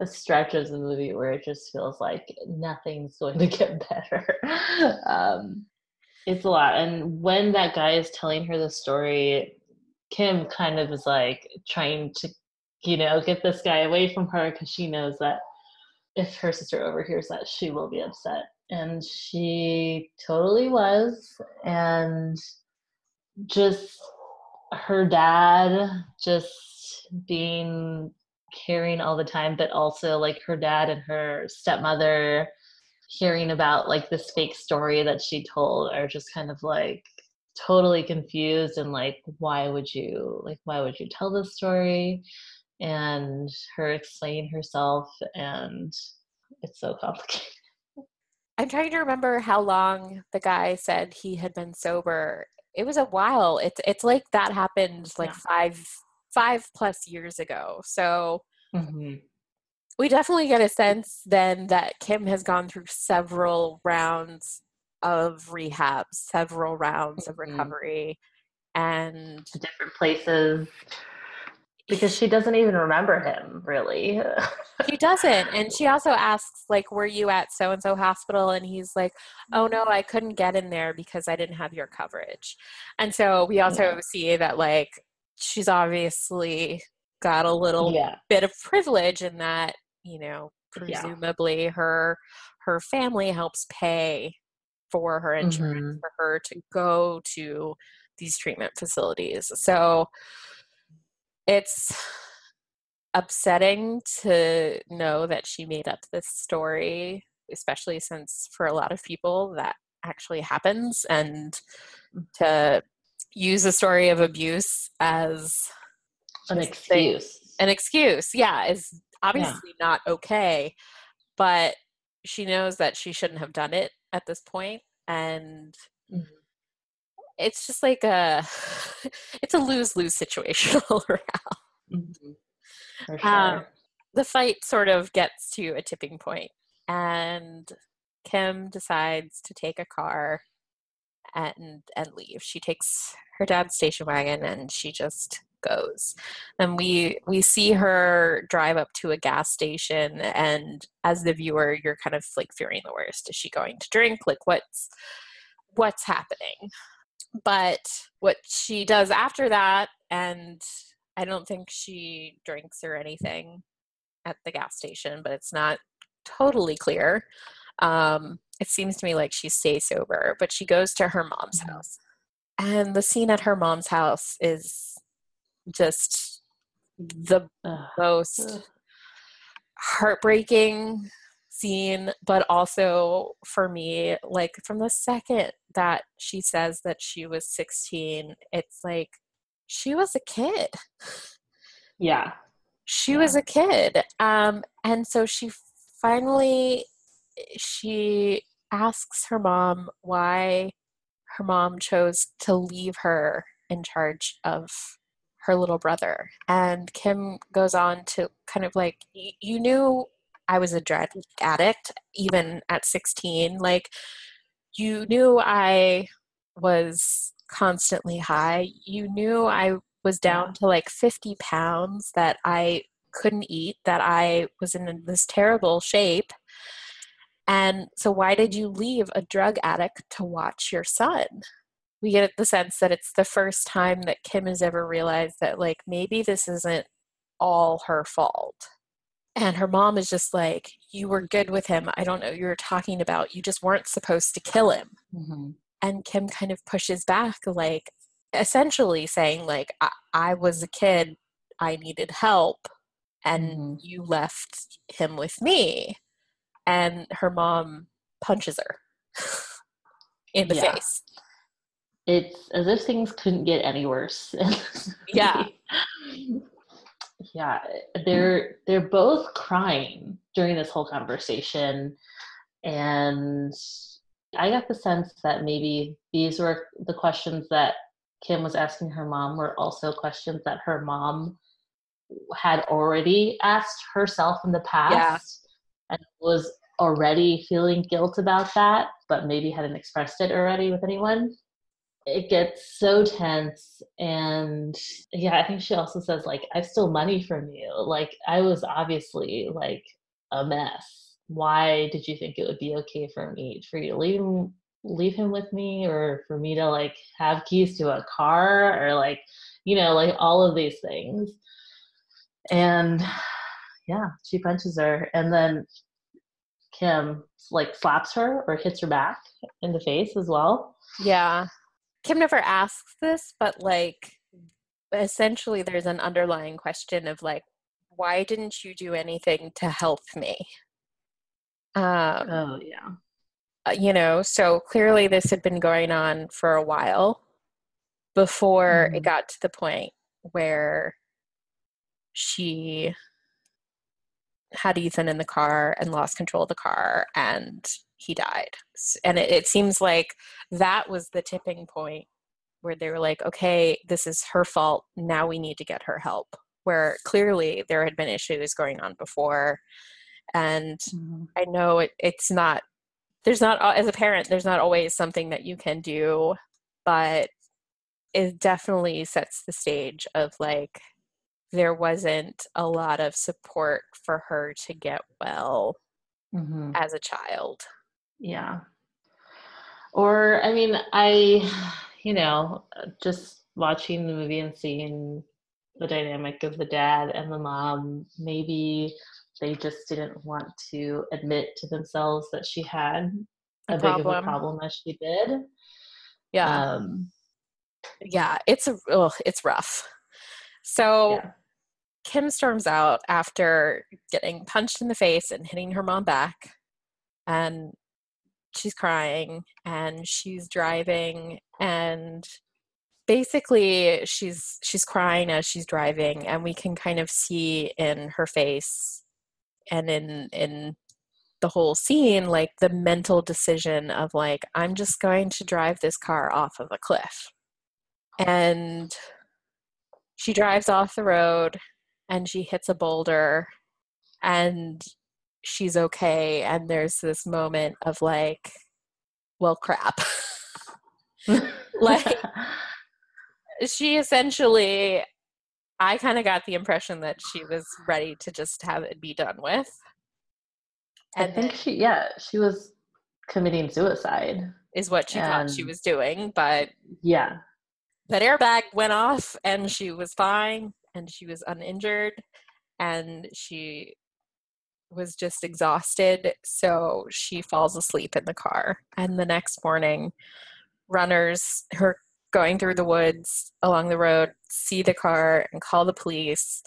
a stretch of the movie where it just feels like nothing's going to get better. um, it's a lot. And when that guy is telling her the story, Kim kind of is like trying to, you know, get this guy away from her because she knows that if her sister overhears that, she will be upset. And she totally was. And just her dad just being caring all the time, but also like her dad and her stepmother hearing about like this fake story that she told are just kind of like totally confused and like why would you like why would you tell this story? And her explaining herself and it's so complicated. I'm trying to remember how long the guy said he had been sober it was a while it's it's like that happened like yeah. five five plus years ago so mm-hmm we definitely get a sense then that Kim has gone through several rounds of rehab, several rounds of mm-hmm. recovery, and different places because she doesn't even remember him really she doesn't and she also asks like were you at so and so hospital and he's like oh no i couldn't get in there because i didn't have your coverage and so we also yeah. see that like she's obviously got a little yeah. bit of privilege in that you know presumably yeah. her her family helps pay for her insurance mm-hmm. for her to go to these treatment facilities so it's upsetting to know that she made up this story especially since for a lot of people that actually happens and to use a story of abuse as an excuse an excuse yeah is obviously yeah. not okay but she knows that she shouldn't have done it at this point and mm-hmm. It's just like a it's a lose-lose situation all around. Mm-hmm. Sure. Um, the fight sort of gets to a tipping point and kim decides to take a car and and leave. She takes her dad's station wagon and she just goes. And we we see her drive up to a gas station and as the viewer you're kind of like fearing the worst. Is she going to drink? Like what's what's happening but what she does after that and i don't think she drinks or anything at the gas station but it's not totally clear. Um, it seems to me like she stays sober but she goes to her mom's mm-hmm. house. And the scene at her mom's house is just the most heartbreaking scene, but also for me, like from the second that she says that she was 16, it's like she was a kid. Yeah. She yeah. was a kid. Um, and so she finally she asks her mom why her mom chose to leave her in charge of her little brother. And Kim goes on to kind of like, you knew I was a drug addict even at 16. Like, you knew I was constantly high. You knew I was down to like 50 pounds, that I couldn't eat, that I was in this terrible shape. And so, why did you leave a drug addict to watch your son? We get the sense that it's the first time that Kim has ever realized that, like, maybe this isn't all her fault. And her mom is just like, You were good with him. I don't know you were talking about. You just weren't supposed to kill him. Mm-hmm. And Kim kind of pushes back, like, essentially saying, like, I, I was a kid, I needed help, and mm-hmm. you left him with me and her mom punches her in the yeah. face. It's as if things couldn't get any worse. yeah. Yeah, they're they're both crying during this whole conversation and I got the sense that maybe these were the questions that Kim was asking her mom were also questions that her mom had already asked herself in the past yeah. and was already feeling guilt about that, but maybe hadn't expressed it already with anyone. It gets so tense. And yeah, I think she also says, like, I stole money from you. Like, I was obviously like a mess. Why did you think it would be okay for me, for you to leave him, leave him with me, or for me to like have keys to a car, or like, you know, like all of these things. And yeah, she punches her. And then Kim like slaps her or hits her back in the face as well. Yeah. Kim never asks this, but like essentially there's an underlying question of like, why didn't you do anything to help me? Um, oh, yeah. Uh, you know, so clearly this had been going on for a while before mm-hmm. it got to the point where she had Ethan in the car and lost control of the car and he died. And it, it, seems like that was the tipping point where they were like, okay, this is her fault. Now we need to get her help. Where clearly there had been issues going on before. And mm-hmm. I know it, it's not, there's not, as a parent, there's not always something that you can do, but it definitely sets the stage of like, there wasn't a lot of support for her to get well mm-hmm. as a child. Yeah. Or, I mean, I, you know, just watching the movie and seeing the dynamic of the dad and the mom, maybe they just didn't want to admit to themselves that she had a, a big of a problem as she did. Yeah. Um, yeah, it's a oh, it's rough. So yeah. Kim storms out after getting punched in the face and hitting her mom back. And she's crying and she's driving and basically she's she's crying as she's driving and we can kind of see in her face and in in the whole scene like the mental decision of like i'm just going to drive this car off of a cliff. And she drives off the road and she hits a boulder and she's okay and there's this moment of like well crap. Like she essentially i kind of got the impression that she was ready to just have it be done with. And i think she yeah she was committing suicide. Is what she and, thought she was doing but yeah. that airbag went off and she was fine and she was uninjured and she was just exhausted so she falls asleep in the car and the next morning runners her going through the woods along the road see the car and call the police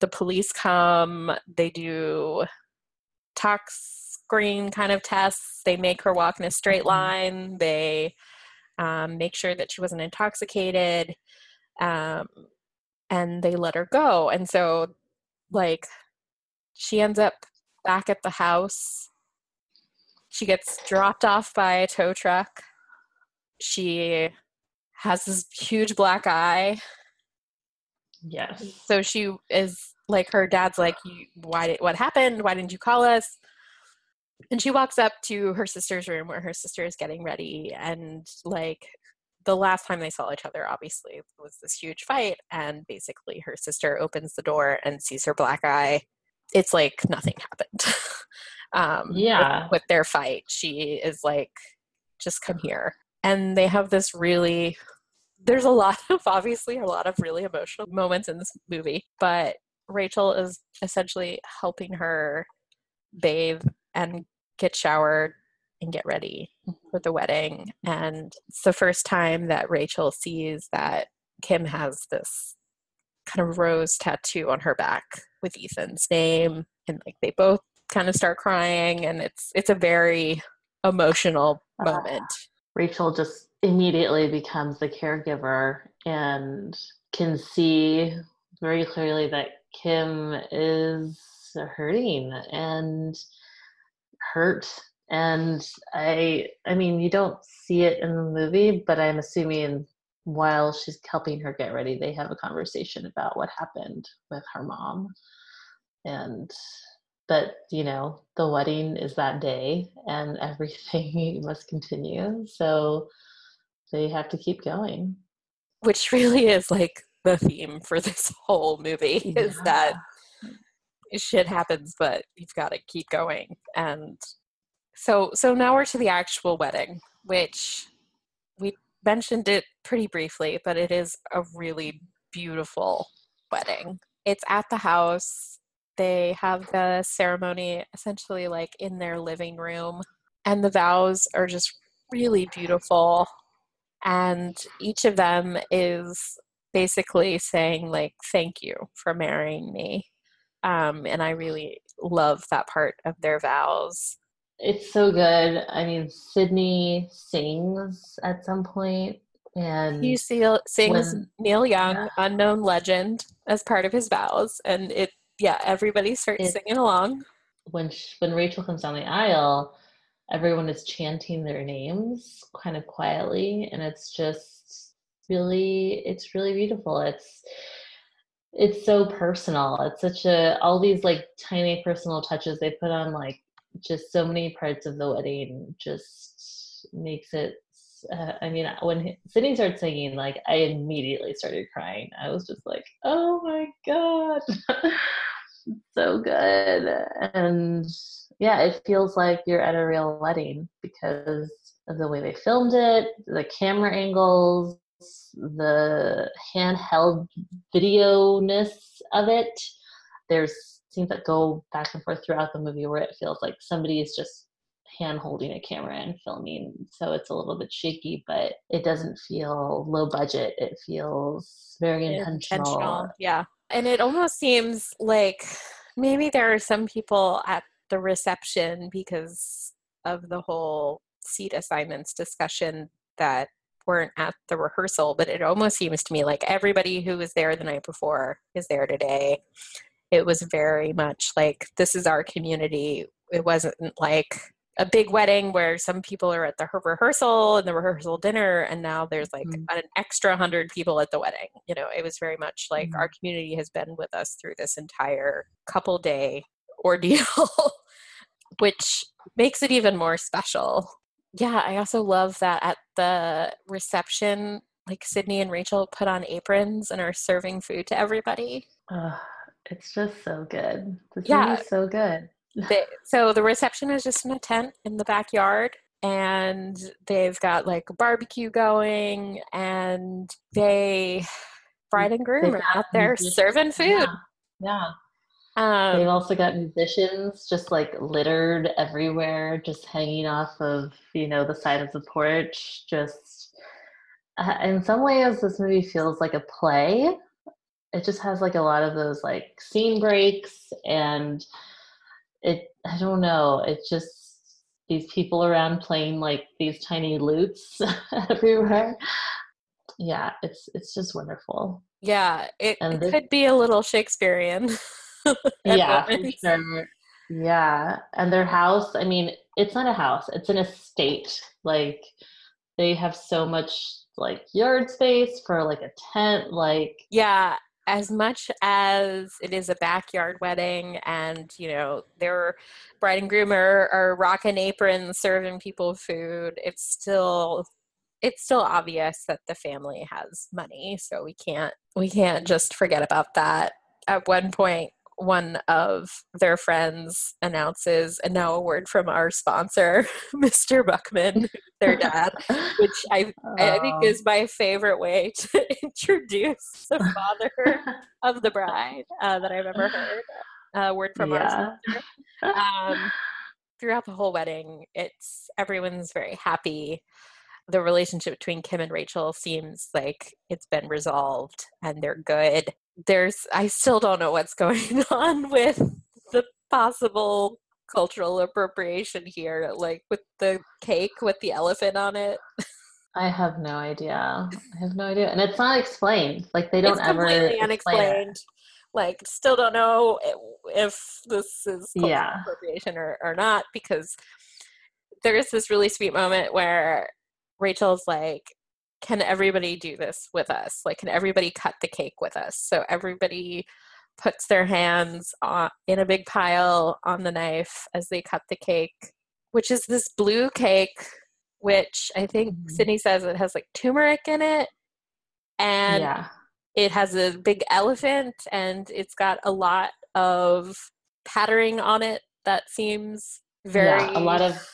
the police come they do tox screen kind of tests they make her walk in a straight mm-hmm. line they um, make sure that she wasn't intoxicated um, and they let her go. And so, like, she ends up back at the house. She gets dropped off by a tow truck. She has this huge black eye. Yes. So she is like her dad's like, "Why did what happened? Why didn't you call us?" And she walks up to her sister's room where her sister is getting ready, and like the last time they saw each other, obviously, was this huge fight. And basically, her sister opens the door and sees her black eye. It's like nothing happened. um, yeah. With, with their fight, she is like, just come here. And they have this really, there's a lot of, obviously, a lot of really emotional moments in this movie. But Rachel is essentially helping her bathe and get showered and get ready for the wedding. And it's the first time that Rachel sees that Kim has this kind of rose tattoo on her back with Ethan's name. And like they both kind of start crying and it's it's a very emotional uh, moment. Uh, Rachel just immediately becomes the caregiver and can see very clearly that Kim is hurting and hurt and i i mean you don't see it in the movie but i'm assuming while she's helping her get ready they have a conversation about what happened with her mom. And but you know the wedding is that day and everything must continue. So they have to keep going. Which really is like the theme for this whole movie yeah. is that shit happens but you've got to keep going. And so so now we're to the actual wedding, which mentioned it pretty briefly, but it is a really beautiful wedding. It's at the house. They have the ceremony essentially like in their living room, and the vows are just really beautiful. And each of them is basically saying like thank you for marrying me um, and i really love that part of their vows it's so good. I mean, Sidney sings at some point, and he sings when, Neil Young, yeah. unknown legend, as part of his vows, and it yeah, everybody starts it, singing along. When she, when Rachel comes down the aisle, everyone is chanting their names kind of quietly, and it's just really it's really beautiful. It's it's so personal. It's such a all these like tiny personal touches they put on like just so many parts of the wedding just makes it uh, I mean, when Sidney started singing, like I immediately started crying. I was just like, "Oh my god, so good!" And yeah, it feels like you're at a real wedding because of the way they filmed it, the camera angles, the handheld video ness of it. There's scenes that go back and forth throughout the movie where it feels like somebody is just hand holding a camera and filming. So it's a little bit shaky, but it doesn't feel low budget. It feels very intentional. intentional. Yeah. And it almost seems like maybe there are some people at the reception because of the whole seat assignments discussion that weren't at the rehearsal, but it almost seems to me like everybody who was there the night before is there today it was very much like this is our community. It wasn't like a big wedding where some people are at the rehearsal and the rehearsal dinner and now there's like mm-hmm. an extra hundred people at the wedding you know? It was very much like mm-hmm. our community has been with us through this entire couple day ordeal which makes it even more special. Yeah i also love that at the reception like sidney and rachel put on aprons and are serving food to everybody. Uh, it's just so good. This yeah, is so good. they, so the reception is just in a tent in the backyard, and they've got like a barbecue going, and they bride and groom are out there musicians. serving food. Yeah. yeah. Um, They've also got musicians just like littered everywhere, just hanging off of you know the side of the porch. Just uh, in some ways, this movie feels like a play it just has like a lot of those like scene breaks and it i don't know it just these people around playing like these tiny lutes everywhere. Yeah it's it's just wonderful. Yeah it, it could be a little shakespearean yeah sure. yeah and their house i mean it's not a house it's an estate. Like they have so much like yard space for like a tent like yeah as much as it is a backyard wedding and you know their bride and groom are, are rocking aprons serving people food it's still it's still obvious that the family has money so we can't we can't just forget about that at one point one of their friends announces, and now a word from our sponsor, Mr. Buchman, their dad, which I, I think is my favorite way to introduce the father of the bride uh, that I've ever heard. A uh, word from yeah. our sponsor. Um, throughout the whole wedding, it's everyone's very happy the relationship between Kim and Rachel seems like it's been resolved and they're good. There's I still don't know what's going on with the possible cultural appropriation here like with the cake with the elephant on it. I have no idea. I have no idea. And it's not explained. Like they don't it's ever completely unexplained. Like still don't know if this is yeah. appropriation or, or not because there is this really sweet moment where Rachel's like, can everybody do this with us? Like, can everybody cut the cake with us? So everybody puts their hands on, in a big pile on the knife as they cut the cake, which is this blue cake, which I think mm-hmm. Sidney says it has like turmeric in it. And yeah. it has a big elephant and it's got a lot of patterning on it that seems very. Yeah, a lot of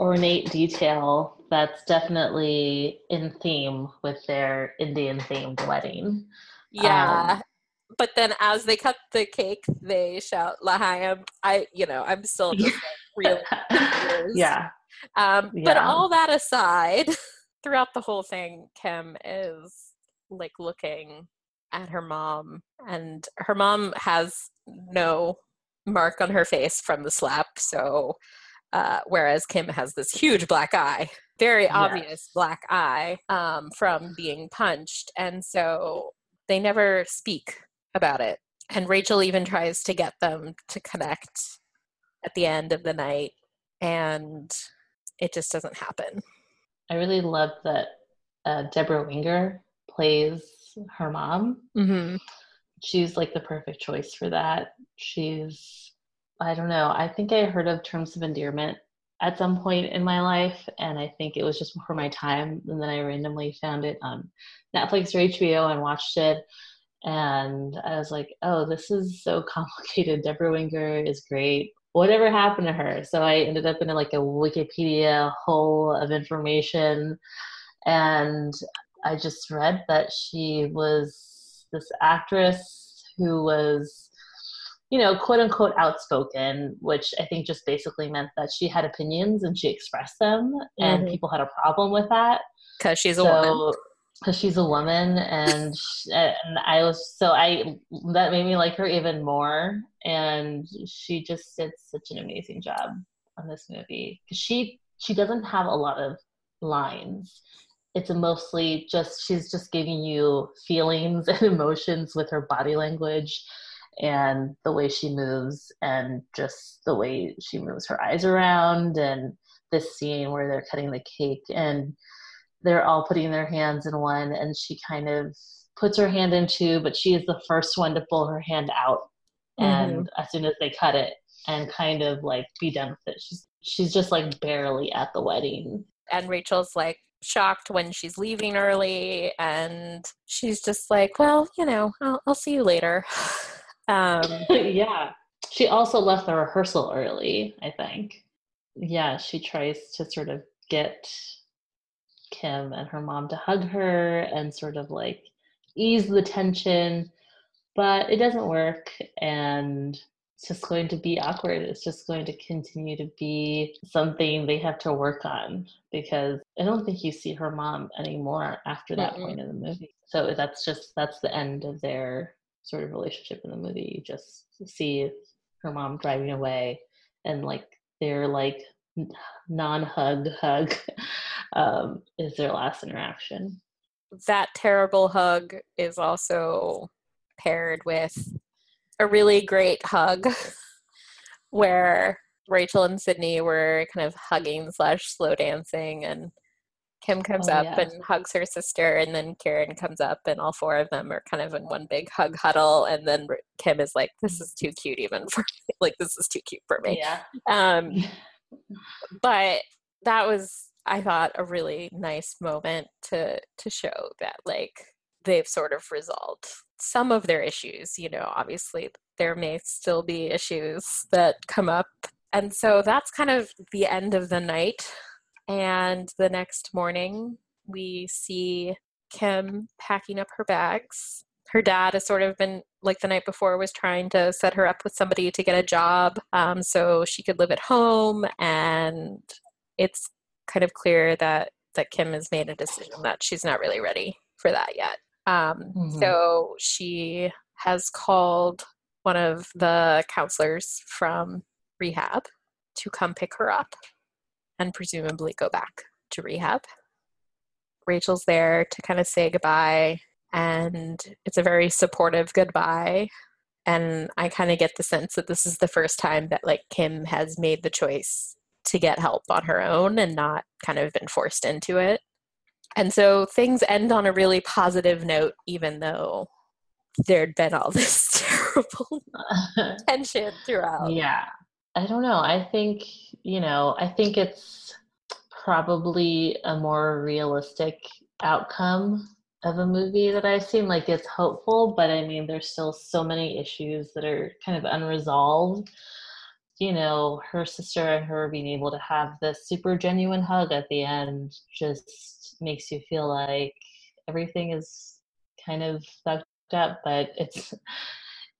ornate detail that's definitely in theme with their Indian themed wedding. Yeah. Um, but then as they cut the cake, they shout L'chaim. I, you know, I'm still just like really Yeah. Um, yeah. But all that aside, throughout the whole thing, Kim is like looking at her mom, and her mom has no mark on her face from the slap. So uh, whereas Kim has this huge black eye, very obvious yes. black eye um, from being punched. And so they never speak about it. And Rachel even tries to get them to connect at the end of the night, and it just doesn't happen. I really love that uh, Debra Winger plays her mom. Mm-hmm. She's like the perfect choice for that. She's I don't know. I think I heard of Terms of Endearment at some point in my life, and I think it was just before my time. And then I randomly found it on Netflix or HBO and watched it. And I was like, oh, this is so complicated. Debra Winger is great. Whatever happened to her? So I ended up in like a Wikipedia hole of information. And I just read that she was this actress who was you know, quote unquote outspoken, which I think just basically meant that she had opinions and she expressed them, mm-hmm. and people had a problem with that because she's a woman. Because she's a woman, and she, and I was so I that made me like her even more, and she just did such an amazing job on this movie because she she doesn't have a lot of lines. It's mostly just she's just giving you feelings and emotions with her body language and the way she moves and just the way she moves her eyes around and this scene where they're cutting the cake and they're all putting their hands in one and she kind of puts her hand in two but she is the first one to pull her hand out. Mm-hmm. and as soon as they cut it and kind of like be done with it she's she's just like barely at the wedding. And rachel's like shocked when she's leaving early and she's just like well you know i'll, I'll see you later Um, yeah. She also left the rehearsal early, I think. Yeah, she tries to sort of get Kim and her mom to hug her and sort of like ease the tension, but it doesn't work. And it's just going to be awkward. It's just going to continue to be something they have to work on because I don't think you see her mom anymore after that mm-hmm. point in the movie. So that's just that's the end of their sort of relationship in the movie. You just see her mom driving away and like their like non-hug hug um, is their last interaction. That terrible hug is also paired with a really great hug where Rachel and Sidney were kind of hugging slash slow dancing and Kim comes Oh, up yeah. and hugs her sister, and then Karen comes up, and all four of them are kind of in one big hug huddle. And then Kim is like, "This is too cute, even for me. like this is too cute for me." Yeah. Um, but that was, I thought, a really nice moment to to show that like they've sort of resolved some of their issues. You know, obviously there may still be issues that come up, and so that's kind of the end of the night. And the next morning, we see Kim packing up her bags. Her dad has sort of been, like the night before, was trying to set her up with somebody to get a job um, so she could live at home. And it's kind of clear that, that Kim has made a decision that she's not really ready for that yet. Um, Mhm. So she has called one of the counselors from rehab to come pick her up and presumably go back to rehab. Rachel's there to kind of say goodbye, and it's a very supportive goodbye. And I kind of get the sense that this is the first time that like Kim has made the choice to get help on her own and not kind of been forced into it. And so things end on a really positive note, even though there'd been all this terrible tension throughout. yeah. I don't know. I think, you know, I think it's probably a more realistic outcome of a movie that I've seen. Like it's hopeful, but I mean, there's still so many issues that are kind of unresolved. You know, her sister and her being able to have this super genuine hug at the end just makes you feel like everything is kind of fucked up, but it's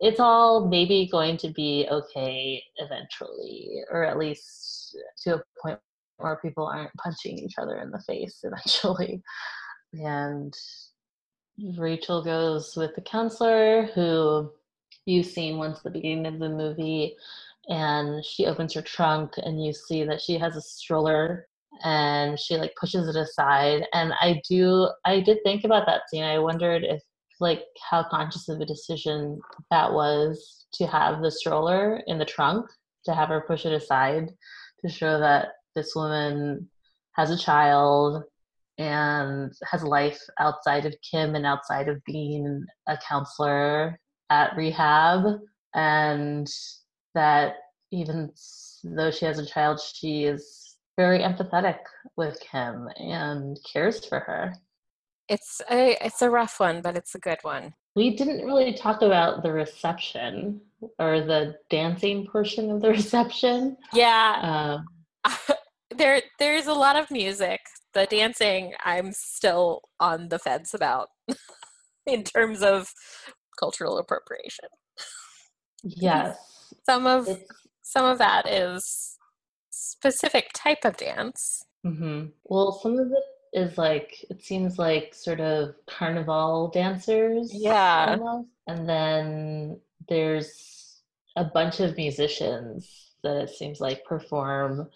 it's all maybe going to be okay eventually, or at least to a point where people aren't punching each other in the face eventually. And Rachel goes with the counselor who you've seen once the beginning of the movie, and she opens her trunk and you see that she has a stroller and she like pushes it aside and i do i did think about that scene i wondered if like how conscious of a decision that was to have the stroller in the trunk to have her push it aside to show that this woman has a child and has life outside of Kim and outside of being a counselor at rehab and that even though she has a child she is very empathetic with Kim and cares for her. It's a it's a rough one, but it's a good one. We didn't really talk about the reception or the dancing portion of the reception. Yeah, Um, there there's a lot of music. The dancing, I'm still on the fence about in terms of cultural appropriation. yes, Some of it's some of that is specific type of dance. hmm Well, some of it is like it seems like sort of carnival dancers, Yeah. almost. And then there's a bunch of musicians that it seems like perform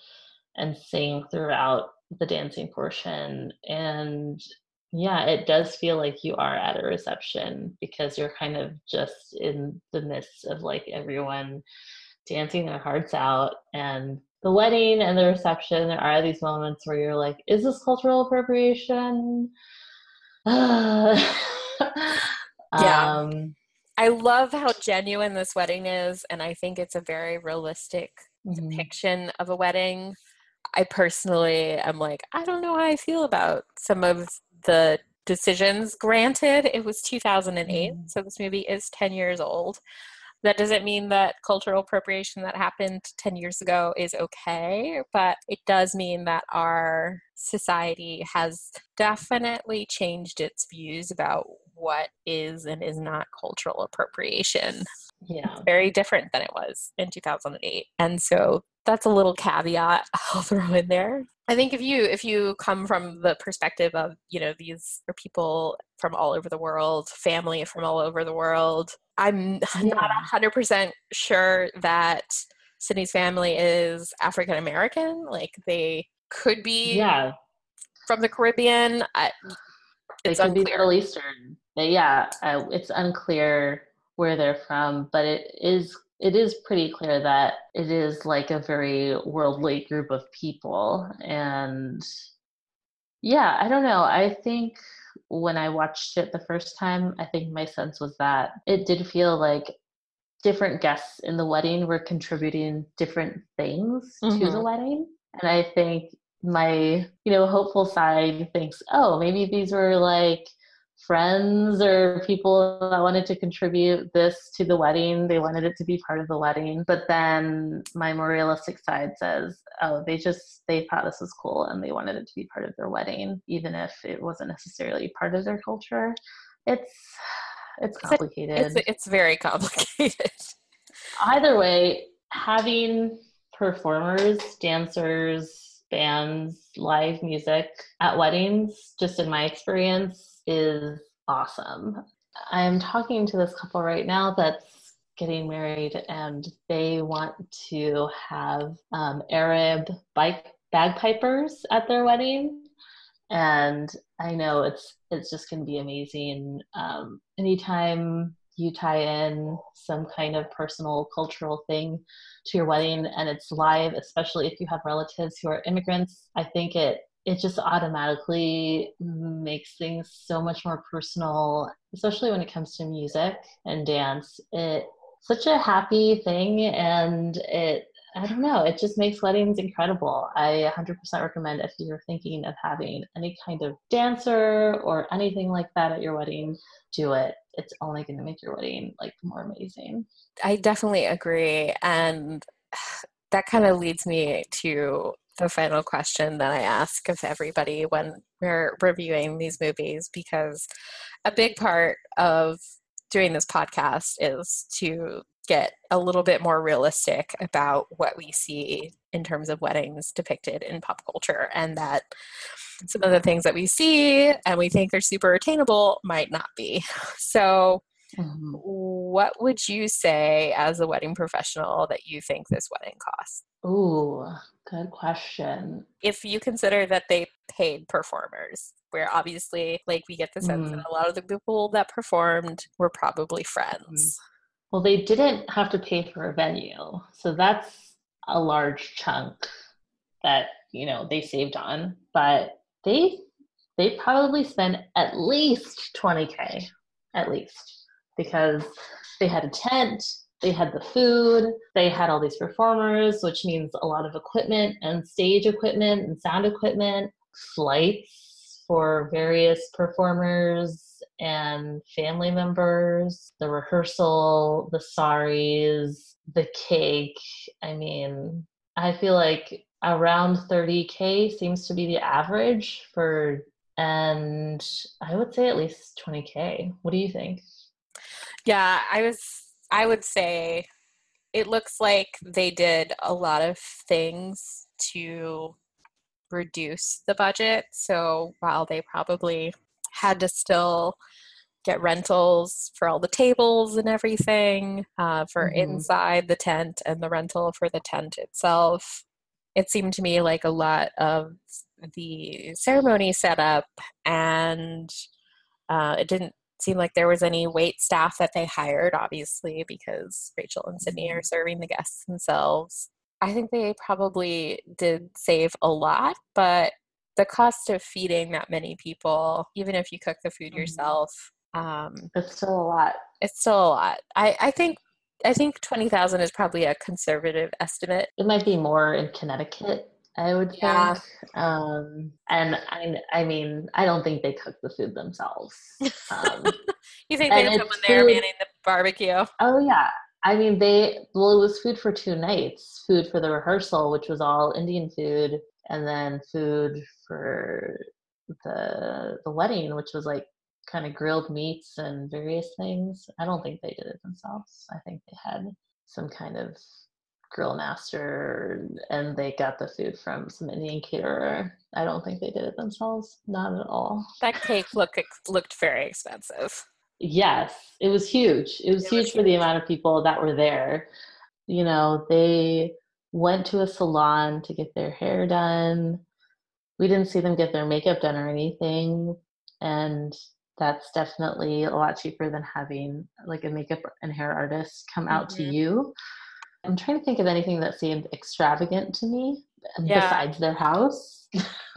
and sing throughout the dancing portion. And yeah, it does feel like you are at a reception because you're kind of just in the midst of like everyone dancing their hearts out and the wedding and the reception there are these moments where you're like is this cultural appropriation Yeah. um I love how genuine this wedding is, and I think it's a very realistic mhm. depiction of a wedding. I personally am like, I don't know how I feel about some of the decisions. Granted, it was 2008, Mhm. so this movie is 10 years old. That doesn't mean that cultural appropriation that happened 10 years ago is okay, but it does mean that our society has definitely changed its views about what is and is not cultural appropriation yeah. very different than it was in 2008 and so that's a little caveat i'll throw in there. I think if you if you come from the perspective of you know these are people from all over the world family from all over the world i'm not 100% sure that sidney's family is african american like they could be yeah. from the caribbean. I, they it's could be unclear. Middle eastern. Yeah uh, it's unclear where they're from but it is it is pretty clear that it is like a very worldly group of people and Yeah, I don't know. I think when I watched it the first time, I think my sense was that it did feel like different guests in the wedding were contributing different things mm-hmm. to the mm-hmm. wedding. And I think my, you know, hopeful side thinks, oh, maybe these were like friends or people that wanted to contribute this to the wedding. They wanted it to be part of the wedding. But then my more realistic side says, oh, they just they thought this was cool and they wanted it to be part of their wedding, even if it wasn't necessarily part of their culture. It's it's complicated. It's, it's very complicated. Either way, having performers, dancers, bands, live music at weddings, just in my experience, is awesome. I'm talking to this couple right now that's getting married and they want to have um, Arab bike bagpipers at their wedding. And I know it's it's just going to be amazing. Um, anytime you tie in some kind of personal cultural thing to your wedding and it's live, especially if you have relatives who are immigrants, I think it it just automatically makes things so much more personal, especially when it comes to music and dance. It's such a happy thing and it I don't know, it just makes weddings incredible. I 100% recommend if you're thinking of having any kind of dancer or anything like that at your wedding, do it. It's only going to make your wedding like more amazing. I definitely agree and that kind of leads me to the final question that I ask of everybody when we're reviewing these movies because a big part of doing this podcast is to get a little bit more realistic about what we see in terms of weddings depicted in pop culture and that some of the things that we see and we think are super attainable might not be. So Mm-hmm. What would you say as a wedding professional that you think this wedding costs? Ooh, good question. If you consider that they paid performers, where obviously, like, we get the sense mm. that a lot of the people that performed were probably friends. Well, they didn't have to pay for a venue. So that's a large chunk that, you know, they saved on. But they they probably spent at least 20k at least because they had a tent, they had the food, they had all these performers, which means a lot of equipment and stage equipment and sound equipment, flights for various performers and family members, the rehearsal, the saris, the cake. I mean, I feel like around 30k seems to be the average for and I would say at least 20k. What do you think? Yeah, I was I would say it looks like they did a lot of things to reduce the budget. So while they probably had to still get rentals for all the tables and everything uh, for mm-hmm. inside the tent and the rental for the tent itself, it seemed to me like a lot of the ceremony setup and uh, it didn't seem like there was any wait staff that they hired, obviously, because Rachel and Sidney are mm-hmm. serving the guests themselves. I think they probably did save a lot, but the cost of feeding that many people, even if you cook the food mm-hmm. yourself, um, it's still a lot. It's still a lot. I, I think I think twenty thousand is probably a conservative estimate. It might be more in Connecticut I would yeah. think. Um, and I, I mean, I don't think they cook the food themselves. Um, you think they have someone there manning the barbecue? Oh yeah. I mean, they well, it was food for two nights. Food for the rehearsal, which was all Indian food, and then food for the the wedding, which was like kind of grilled meats and various things. I don't think they did it themselves. I think they had some kind of grill master and they got the food from some Indian caterer. I don't think they did it themselves. Not at all. That cake looked looked very expensive. Yes, it was huge. It was it huge was for huge. the amount of people that were there. You know, they went to a salon to get their hair done. We didn't see them get their makeup done or anything. And that's definitely a lot cheaper than having like a makeup and hair artist come out mm-hmm. to you I'm trying to think of anything that seemed extravagant to me. yeah. besides their house.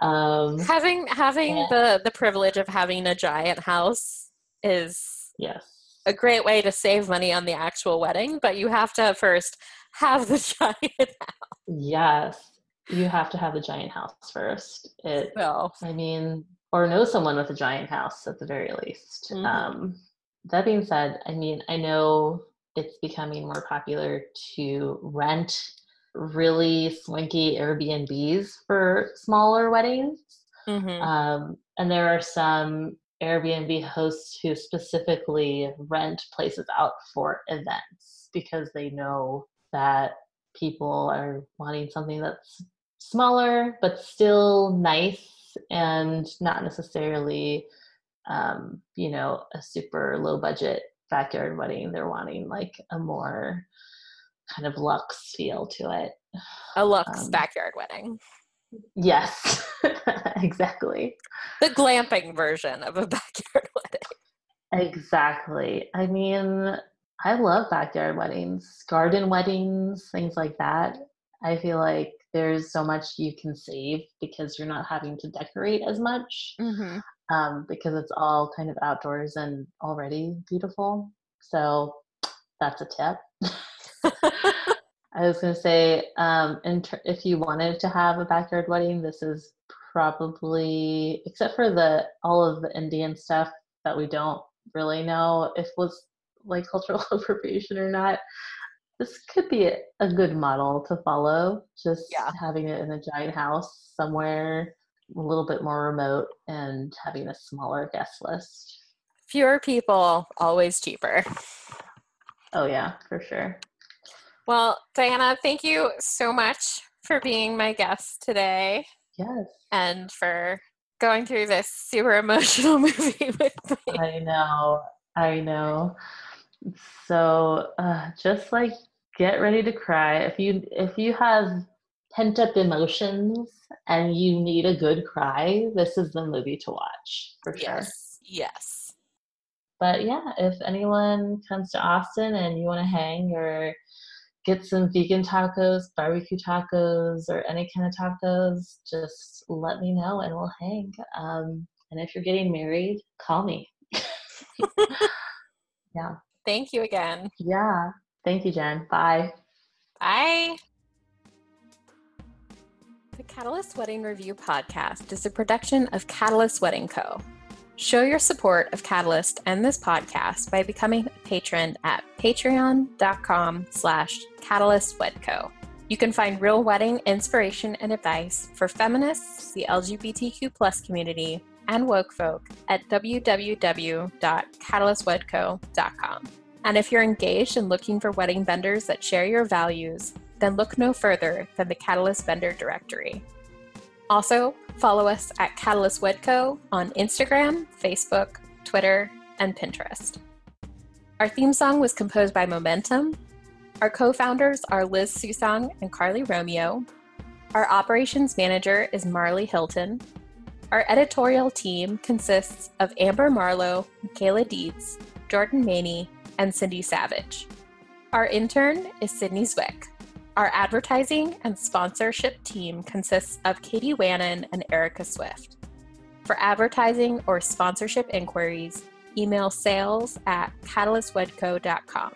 um, having having yeah. the the privilege of having a giant house is yes a great way to save money on the actual wedding, but you have to first have the giant house. Yes, you have to have the giant house first. It. Well, I mean, or know someone with a giant house at the very least. Mm-hmm. Um, that being said, I mean, I know it's becoming more popular to rent really swanky Airbnbs for smaller weddings. Mm-hmm. Um, and there are some Airbnb hosts who specifically rent places out for events because they know that people are wanting something that's smaller but still nice and not necessarily um, you know a super low budget backyard wedding they're wanting like a more kind of luxe feel to it. A luxe um, backyard wedding. Yes exactly. The glamping version of a backyard wedding. Exactly. I mean i love backyard weddings garden weddings things like that. I feel like there's so much you can save because you're not having to decorate as much. Mm-hmm. Um, because it's all kind of outdoors and already beautiful. So that's a tip. I was going to say, um, ter- if you wanted to have a backyard wedding, this is probably, except for the all of the Indian stuff that we don't really know if was like cultural appropriation or not this could be a, good model to follow. Just yeah. having it in a giant house somewhere a little bit more remote and having a smaller guest list. Fewer people, always cheaper. Oh, yeah, for sure. Well, Diana, thank you so much for being my guest today. Yes. And for going through this super emotional movie with me. I know. I know. So, uh, just like get ready to cry. If you if you have pent up emotions and you need a good cry, this is the movie to watch for sure. Yes. Yes. But yeah, if anyone comes to Austin and you want to hang or get some vegan tacos, barbecue tacos, or any kind of tacos, just let me know and we'll hang. Um, and if you're getting married, call me. yeah. Thank you again. Yeah. Thank you, Jen. Bye. Bye. The Catalyst Wedding Review podcast is a production of Catalyst Wedding Co. Show your support of Catalyst and this podcast by becoming a patron at patreon.com slash catalystwedco. You can find real wedding inspiration and advice for feminists, the LGBTQ plus community, and woke folk at www.catalystwedco.com. And if you're engaged and looking for wedding vendors that share your values, then look no further than the Catalyst Vendor Directory. Also, follow us at Catalyst Wedco on Instagram, Facebook, Twitter, and Pinterest. Our theme song was composed by Momentum. Our co founders are Liz Susong and Carly Romeo. Our operations manager is Marley Hilton. Our editorial team consists of Amber Marlowe, Michaela Dietz, Jordan Maney, and Cindy Savage. Our intern is Sydney Zwick. Our advertising and sponsorship team consists of Katie Wannon and Erica Swift. For advertising or sponsorship inquiries, email sales at catalystwedco.com.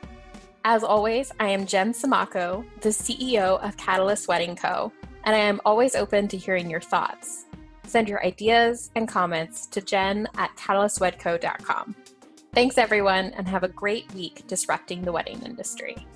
As always, I am Jen Samako, the CEO of Catalyst Wedding Co., and I am always open to hearing your thoughts. Send your ideas and comments to jen at catalystwedco.com. Thanks, everyone, and have a great week disrupting the wedding industry.